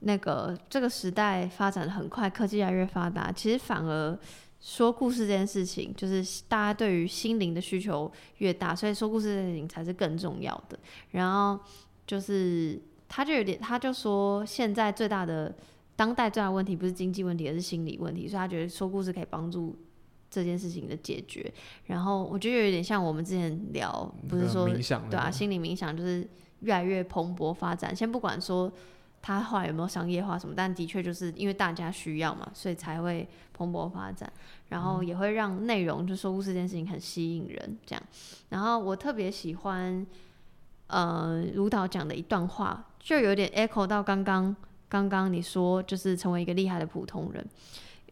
那个这个时代发展的很快，科技越来越发达，其实反而说故事这件事情，就是大家对于心灵的需求越大，所以说故事这件事情才是更重要的。然后就是他就有点，他就说现在最大的当代最大的问题不是经济问题，而是心理问题，所以他觉得说故事可以帮助。这件事情的解决，然后我觉得有点像我们之前聊，不是说对啊，心理冥想就是越来越蓬勃发展。先不管说他后来有没有商业化什么，但的确就是因为大家需要嘛，所以才会蓬勃发展。然后也会让内容就说故事这件事情很吸引人，这样。然后我特别喜欢呃卢导讲的一段话，就有点 echo 到刚刚刚刚你说，就是成为一个厉害的普通人。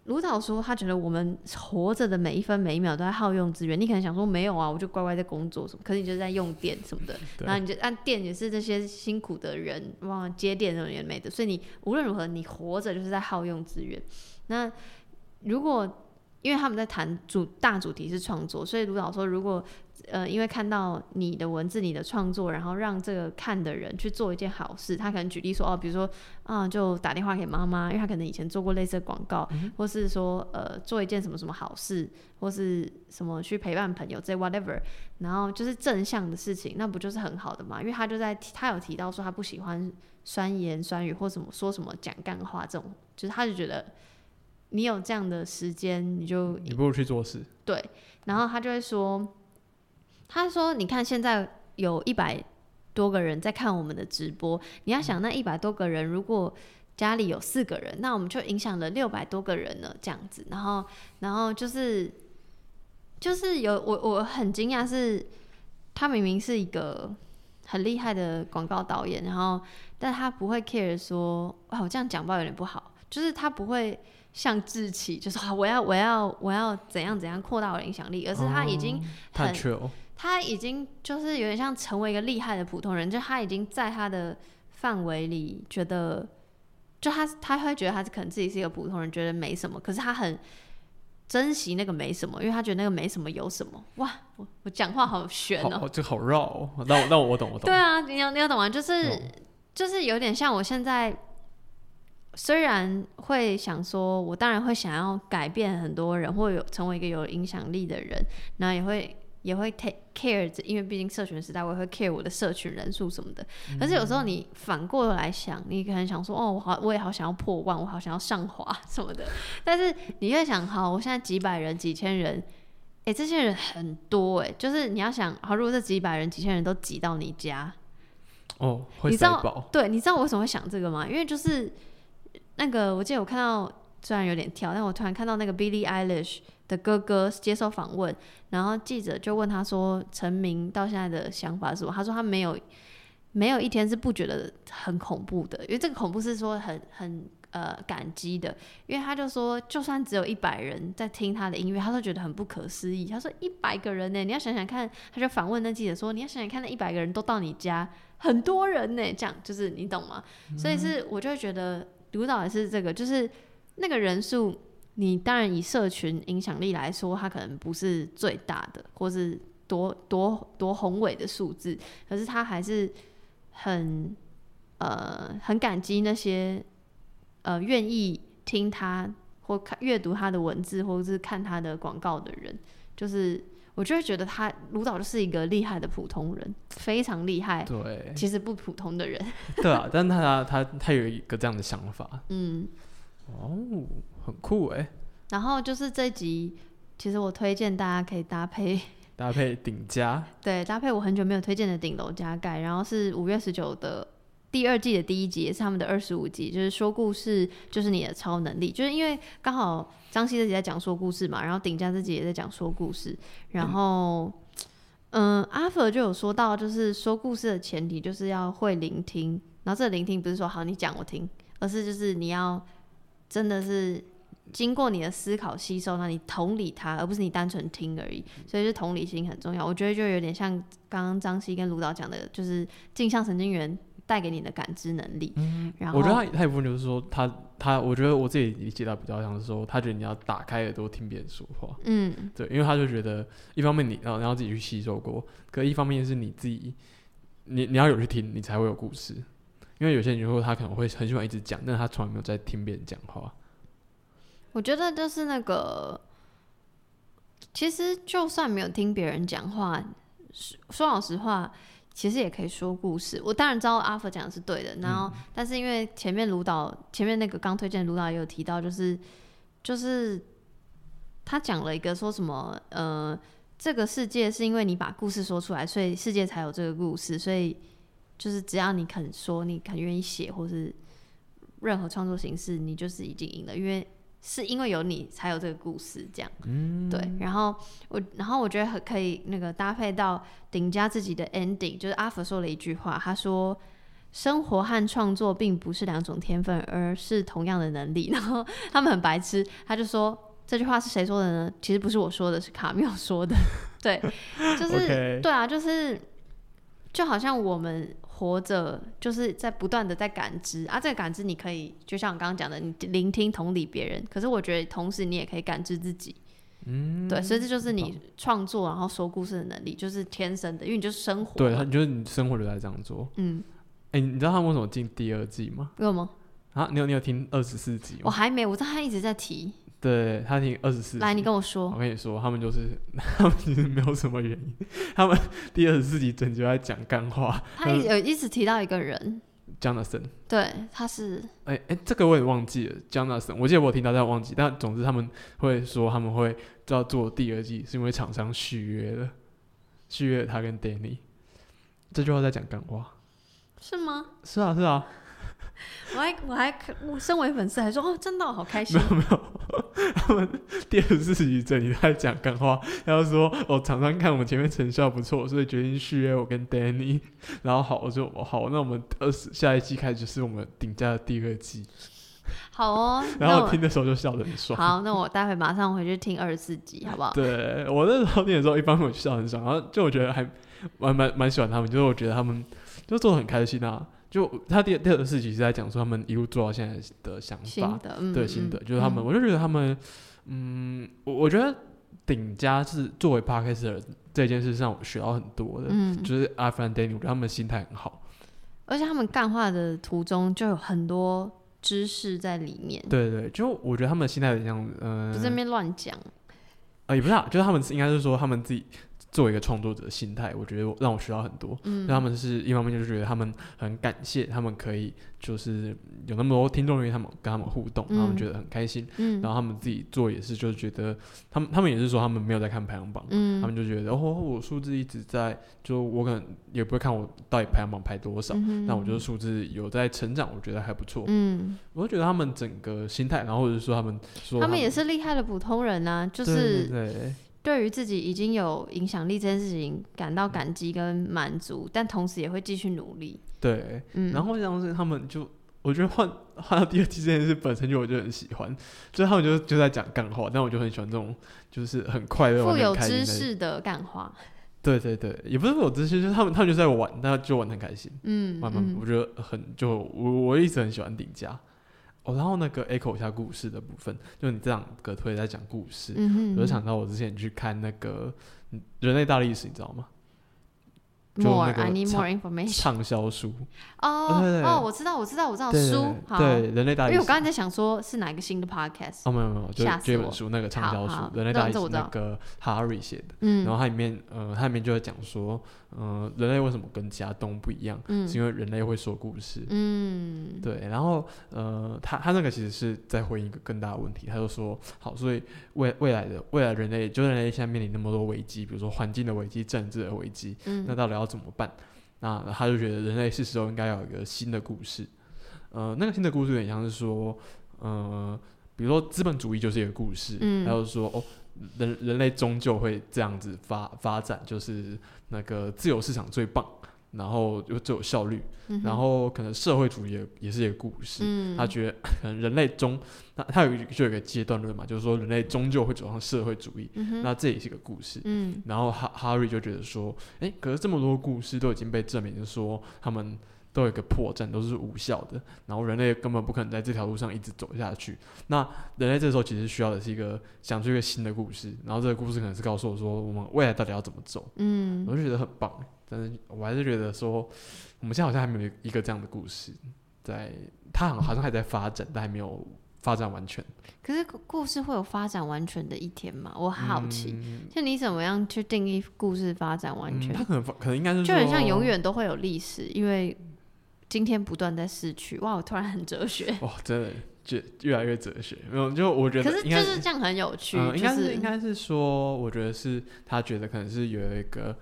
卢导说，他觉得我们活着的每一分每一秒都在耗用资源。你可能想说没有啊，我就乖乖在工作什么，可是你就是在用电什么的，然后你就按电也是这些辛苦的人，哇，接电的人也没的，所以你无论如何，你活着就是在耗用资源。那如果因为他们在谈主大主题是创作，所以卢导说，如果呃因为看到你的文字、你的创作，然后让这个看的人去做一件好事，他可能举例说哦，比如说啊，就打电话给妈妈，因为他可能以前做过类似的广告，或是说呃做一件什么什么好事，或是什么去陪伴朋友这 whatever，然后就是正向的事情，那不就是很好的嘛？因为他就在提他有提到说他不喜欢酸言酸语或什么说什么讲干话这种，就是他就觉得你有这样的时间，你就你不如去做事。对，然后他就会说，他说你看现在有一百多个人在看我们的直播，你要想那一百多个人如果家里有四个人，那我们就影响了六百多个人了，这样子。然后，然后就是就是有我我很惊讶是，他明明是一个很厉害的广告导演，然后但他不会 care 说，哇，我这样讲吧有点不好，就是他不会像志气，就是啊，我要我要我要怎样怎样扩大我的影响力，而是他已经很他已经就是有点像成为一个厉害的普通人，就他已经在他的范围里觉得，就他他会觉得他可能自己是一个普通人，觉得没什么，可是他很珍惜那个没什么，因为他觉得那个没什么有什么。哇，我我讲话好悬哦、好，这好绕、哦。那我那我我懂我懂。对啊，你要你要懂啊？就是、懂就是有点像我现在，虽然会想说，我当然会想要改变很多人，或有成为一个有影响力的人，然后也会也会 take care，因为毕竟社群时代，我也会 care 我的社群人数什么的。可是有时候你反过来想，你可能想说，哦，我好，我也好想要破万，我好想要上滑什么的。但是你越想，好，我现在几百人、几千人。哎、这些人很多哎、就是你要想，好，如果这几百人、几千人都挤到你家，哦，会你知道塞爆，对，你知道我为什么会想这个吗？因为就是那个，我记得我看到，虽然有点跳，但我突然看到那个 Billie Eilish 的哥哥接受访问，然后记者就问他说，陈明到现在的想法是什么？他说他没有没有一天是不觉得很恐怖的，因为这个恐怖是说很很呃感激的，因为他就说，就算只有一百人在听他的音乐，他都觉得很不可思议。他说一百个人呢，你要想想看，他就反问那记者说，你要想想看，那一百个人都到你家，很多人呢，这样就是你懂吗？所以是我就会觉得卢导也是这个，就是那个人数，你当然以社群影响力来说，他可能不是最大的，或是多多多宏伟的数字，可是他还是很呃很感激那些呃愿意听他或看阅读他的文字，或者是看他的广告的人，就是我就会觉得他卢导就是一个厉害的普通人，非常厉害，对，其实不普通的人，对啊，但他他他有一个这样的想法，嗯。哦，很酷哎，然后就是这一集，其实我推荐大家可以搭配，搭配顶加，对，搭配我很久没有推荐的顶楼加盖，然后是五月十九的第二季的第一集，也是他们的二十五集，就是说故事就是你的超能力，就是因为刚好张希自己在讲说故事嘛，然后顶加自己也在讲说故事，然后。嗯，阿佛就有说到，就是说故事的前提就是要会聆听，然后这个聆听不是说好你讲我听，而是就是你要真的是经过你的思考吸收，那你同理他，而不是你单纯听而已。所以是同理心很重要。我觉得就有点像刚刚张希跟卢导讲的，就是镜像神经元带给你的感知能力。嗯，然后我觉得他他一部分就是说他他，我觉得我自己理解到比较像是说，他觉得你要打开耳朵听别人说话。嗯，对，因为他就觉得一方面你然后然后自己去吸收过，可一方面是你自己，你你要有去听，你才会有故事。因为有些人就说他可能会很喜欢一直讲，但是他从来没有在听别人讲话。我觉得就是那个，其实就算没有听别人讲话，说说老实话，其实也可以说故事。我当然知道阿佛讲的是对的，然后、但是因为前面卢导前面那个刚推荐的卢导也有提到，就是就是他讲了一个说什么呃，这个世界是因为你把故事说出来，所以世界才有这个故事，所以就是只要你肯说，你肯愿意写，或是任何创作形式，你就是已经赢了，因为是因为有你才有这个故事，这样。嗯，对，然后我，然后我觉得很可以那个搭配到顶家自己的 ending，就是阿福说了一句话，他说：“生活和创作并不是两种天分，而是同样的能力。”然后他们很白痴，他就说这句话是谁说的呢？其实不是我说的，是卡缪说的。对，就是对啊，就是就好像我们活着，就是在不断的在感知啊，这个感知你可以就像我刚刚讲的，你聆听、同理别人，可是我觉得同时你也可以感知自己。嗯，对，所以这就是你创作然后说故事的能力，就是天生的，因为你就是生活对，嘛。他就是你生活就在这样做。嗯，哎、你知道他们为什么进第二季吗？为什么？啊，你有你有听二十四集吗？我还没，我知道他一直在提。对他听二十四。来，你跟我说我。跟你说，他们就是 他们其实没有什么原因，他们 第二十四集整集都在讲干话。他一有一直提到一个人，Jonathan，对，他是哎、哎、这个我也忘记了，Jonathan，我记得我听到，但忘记。但总之他们会说他们会要做第二季，是因为厂商续约了，续约了他跟 Danny。这句话在讲干话。是吗？是啊，是啊，我还我还我身为粉丝还说哦，真的哦好开心。没有没有 他们第二十四集整集都在讲干话，然后说哦，厂商看我们前面成效不错，所以决定续约我跟 Danny。然后好，我就哦好，那我们二十下一季开始就是我们顶价的第二季。好哦，然后我听的时候就笑得很爽。好，那我待会马上回去听二十四集，好不好？对我那时候听的时候，一般会笑得很爽，然后就我觉得还蛮蛮蛮喜欢他们，就是我觉得他们就做的很开心啊。就他第第二个事情是在讲说他们一路做到现在的想法，新的，嗯，对心得，嗯就是他们，嗯。我就觉得他们，嗯，我我觉得顶家是作为 podcaster 这件事上我学到很多的，嗯，就是阿凡 Danny，我觉得他们心态很好，而且他们干话的途中就有很多知识在里面，对对，就我觉得他们心态很像，嗯、不是在那边乱讲。呃，也不是、啊，就是他们是应该是说他们自己作为一个创作者的心态，我觉得让我学到很多。嗯。那他们是一方面就是觉得他们很感谢，他们可以就是有那么多听众愿意他们跟他们互动，嗯。他们觉得很开心。嗯。然后他们自己做也是，就是觉得他们他们也是说他们没有在看排行榜，嗯。他们就觉得哦，我数字一直在，就我可能也不会看我到底排行榜排多少，嗯那我觉得数字有在成长，我觉得还不错。嗯，我就觉得他们整个心态，然后或者说他们说他们也是厉害的普通人啊、就是对对于自己已经有影响力这件事情感到感激跟满足，但同时也会继续努力。对，嗯，然后像是他们就，我觉得换换到第二季这件事本身就我就很喜欢，就是他们就就在讲干话，但我就很喜欢这种就是很快乐、富有知的。识的干话，对对对，也不是富有知识，就是他们他们就在玩，但就玩得很开心。嗯慢慢，嗯我觉得很就我我一直很喜欢顶家。哦，然后那个 echo 一下故事的部分，就你这两个推在讲故事，嗯哼我就想到我之前去看那个嗯人类大历史，你知道吗？就那 more 个 I need 畅 more information。畅销书，哦哦，我知道，我知道，我知道书，好，对人类大。因为我刚才在想说是哪一个新的 podcast，哦，没有没有，就是这本书那个畅销书人类大历史这我知》道？那个 Harry 写的，嗯，然后它里面呃，它里面就会讲说，嗯，人类为什么跟其他动物不一样，嗯。是因为人类会说故事。嗯，对，然后呃，他他那个其实是在回应一个更大的问题，他就说，好，所以未未来的未来人类，就人类现在面临那么多危机，比如说环境的危机、政治的危机，嗯。那到底要怎么办？那他就觉得人类是时候应该要有一个新的故事，呃，那个新的故事有点像是说，呃，比如说资本主义就是一个故事，嗯。还有说哦，人人类终究会这样子发发展，就是那个自由市场最棒，然后又最有效率，嗯然后可能社会主义也也是一个故事，嗯，他觉得可能人类终，他他有就有一个阶段论嘛，就是说人类终究会走上社会主义，嗯那这也是一个故事。嗯。然后哈哈瑞就觉得说，哎，可是这么多故事都已经被证明说他们都有一个破绽，都是无效的，然后人类根本不可能在这条路上一直走下去。那人类这时候其实需要的是一个想出一个新的故事，然后这个故事可能是告诉我说我们未来到底要怎么走，嗯我就觉得很棒。但是我还是觉得说，我们现在好像还没有一个这样的故事，在它好好像还在发展，但还没有发展完全。可是故故事会有发展完全的一天吗？我好奇，嗯就你怎么样去定义故事发展完全？嗯它可能可能应该是就很像永远都会有历史，因为今天不断在失去。哇，我突然很哲学，哇，真的就越来越哲学。没有，就我觉得可是就是这样很有趣，嗯，应该就是应该是说，我觉得是他觉得可能是有一个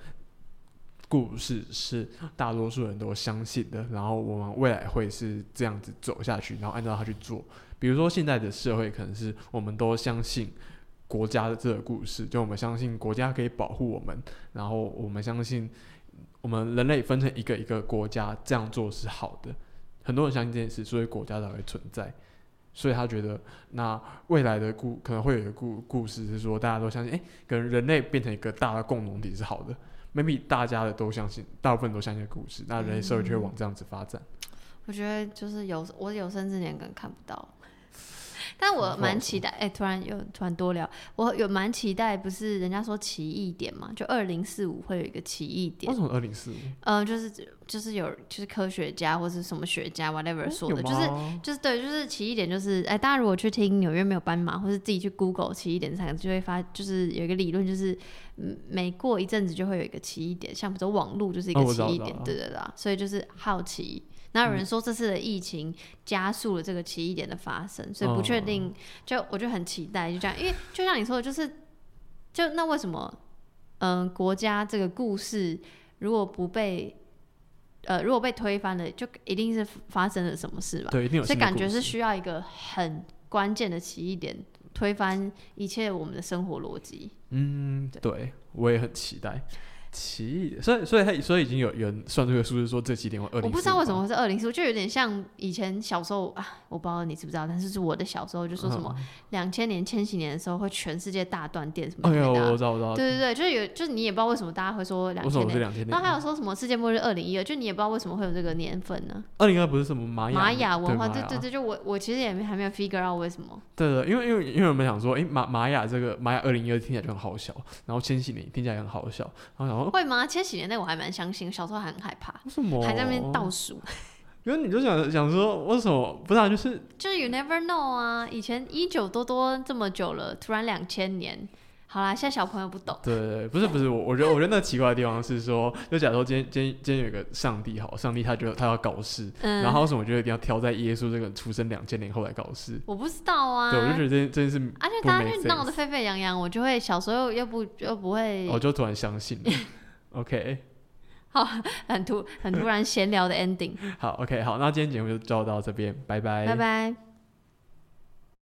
故事是大多数人都相信的，然后我们未来会是这样子走下去，然后按照他去做。比如说现在的社会可能是我们都相信国家的这个故事，就我们相信国家可以保护我们，然后我们相信我们人类分成一个一个国家这样做是好的。很多人相信这件事，所以国家才会存在。所以他觉得，那未来的故可能会有一个故故事是说，大家都相信，哎、可能人类变成一个大的共同体是好的。maybe 大家的都相信，大部分都相信故事，那人类社会就会往这样子发展。我觉得就是有我有生之年可能看不到，但我蛮期待。哎、突然有突然多聊，我有蛮期待，不是人家说奇异点嘛？就二零四五会有一个奇异点为，什么二零四五？嗯、就是就是有就是科学家或是什么学家 whatever 说的，就是是就是对，就是奇异点，就是哎，大家如果去听纽约没有斑马，或是自己去 Google 奇异点这三个字，就会发，就是有一个理论，就是嗯，每过一阵子就会有一个奇异点，像比如说网络就是一个奇异点，对对对啊，所以就是好奇。那有人说这次的疫情加速了这个奇异点的发生，所以不确定，就我就很期待，就这样，因为就像你说的，就是就那为什么嗯、国家这个故事如果不被呃如果被推翻了，就一定是发生了什么事吧？对，一定有所以感觉是需要一个很关键的奇异点，推翻一切我们的生活逻辑。嗯，对，我也很期待。奇异，所以所以他所以已经有有人算出一个数字，说这几点会二零。我不知道为什么会是二零四，就有点像以前小时候啊，我不知道你知不知道，但是是我的小时候就说什么两千年、千禧年的时候会全世界大断电什么嗯。哎呦，之类的啊、我知道，我知道。对对对，就是有，就是你也不知道为什么大家会说两千年。然后还有？说什么世界末日二零一二，就你也不知道为什么会有这个年份呢？二零二不是什么玛雅玛雅文化，对对对对，就我我其实也没还没有 figure out 为什么。对对，因为因为因为我们想说，哎、玛玛雅这个玛雅二零一二听起来就很好笑，然后千禧年听起来也很好笑，然后想说会吗？千禧年代我还蛮相信，小时候还很害怕，为什么还在那边倒数。因为你就想想说，为什么不是、啊？就是就是 you never know 啊，以前一九多多这么久了，突然两千年，好啦，现在小朋友不懂。对对对，不是不是，我我觉得我觉得那奇怪的地方是说，就假如说今天今天今天有一个上帝好，上帝他觉得他要搞事，嗯，然后为什么觉得一定要挑在耶稣这个出生两千年后来搞事？我不知道啊。对，我就觉得这件这件事而且大家就闹得沸沸扬扬，我就会小时候又不又不会我就突然相信了。OK，好很突很突然闲聊的 ending。好，OK，好，那今天节目就就到这边，拜拜，拜拜。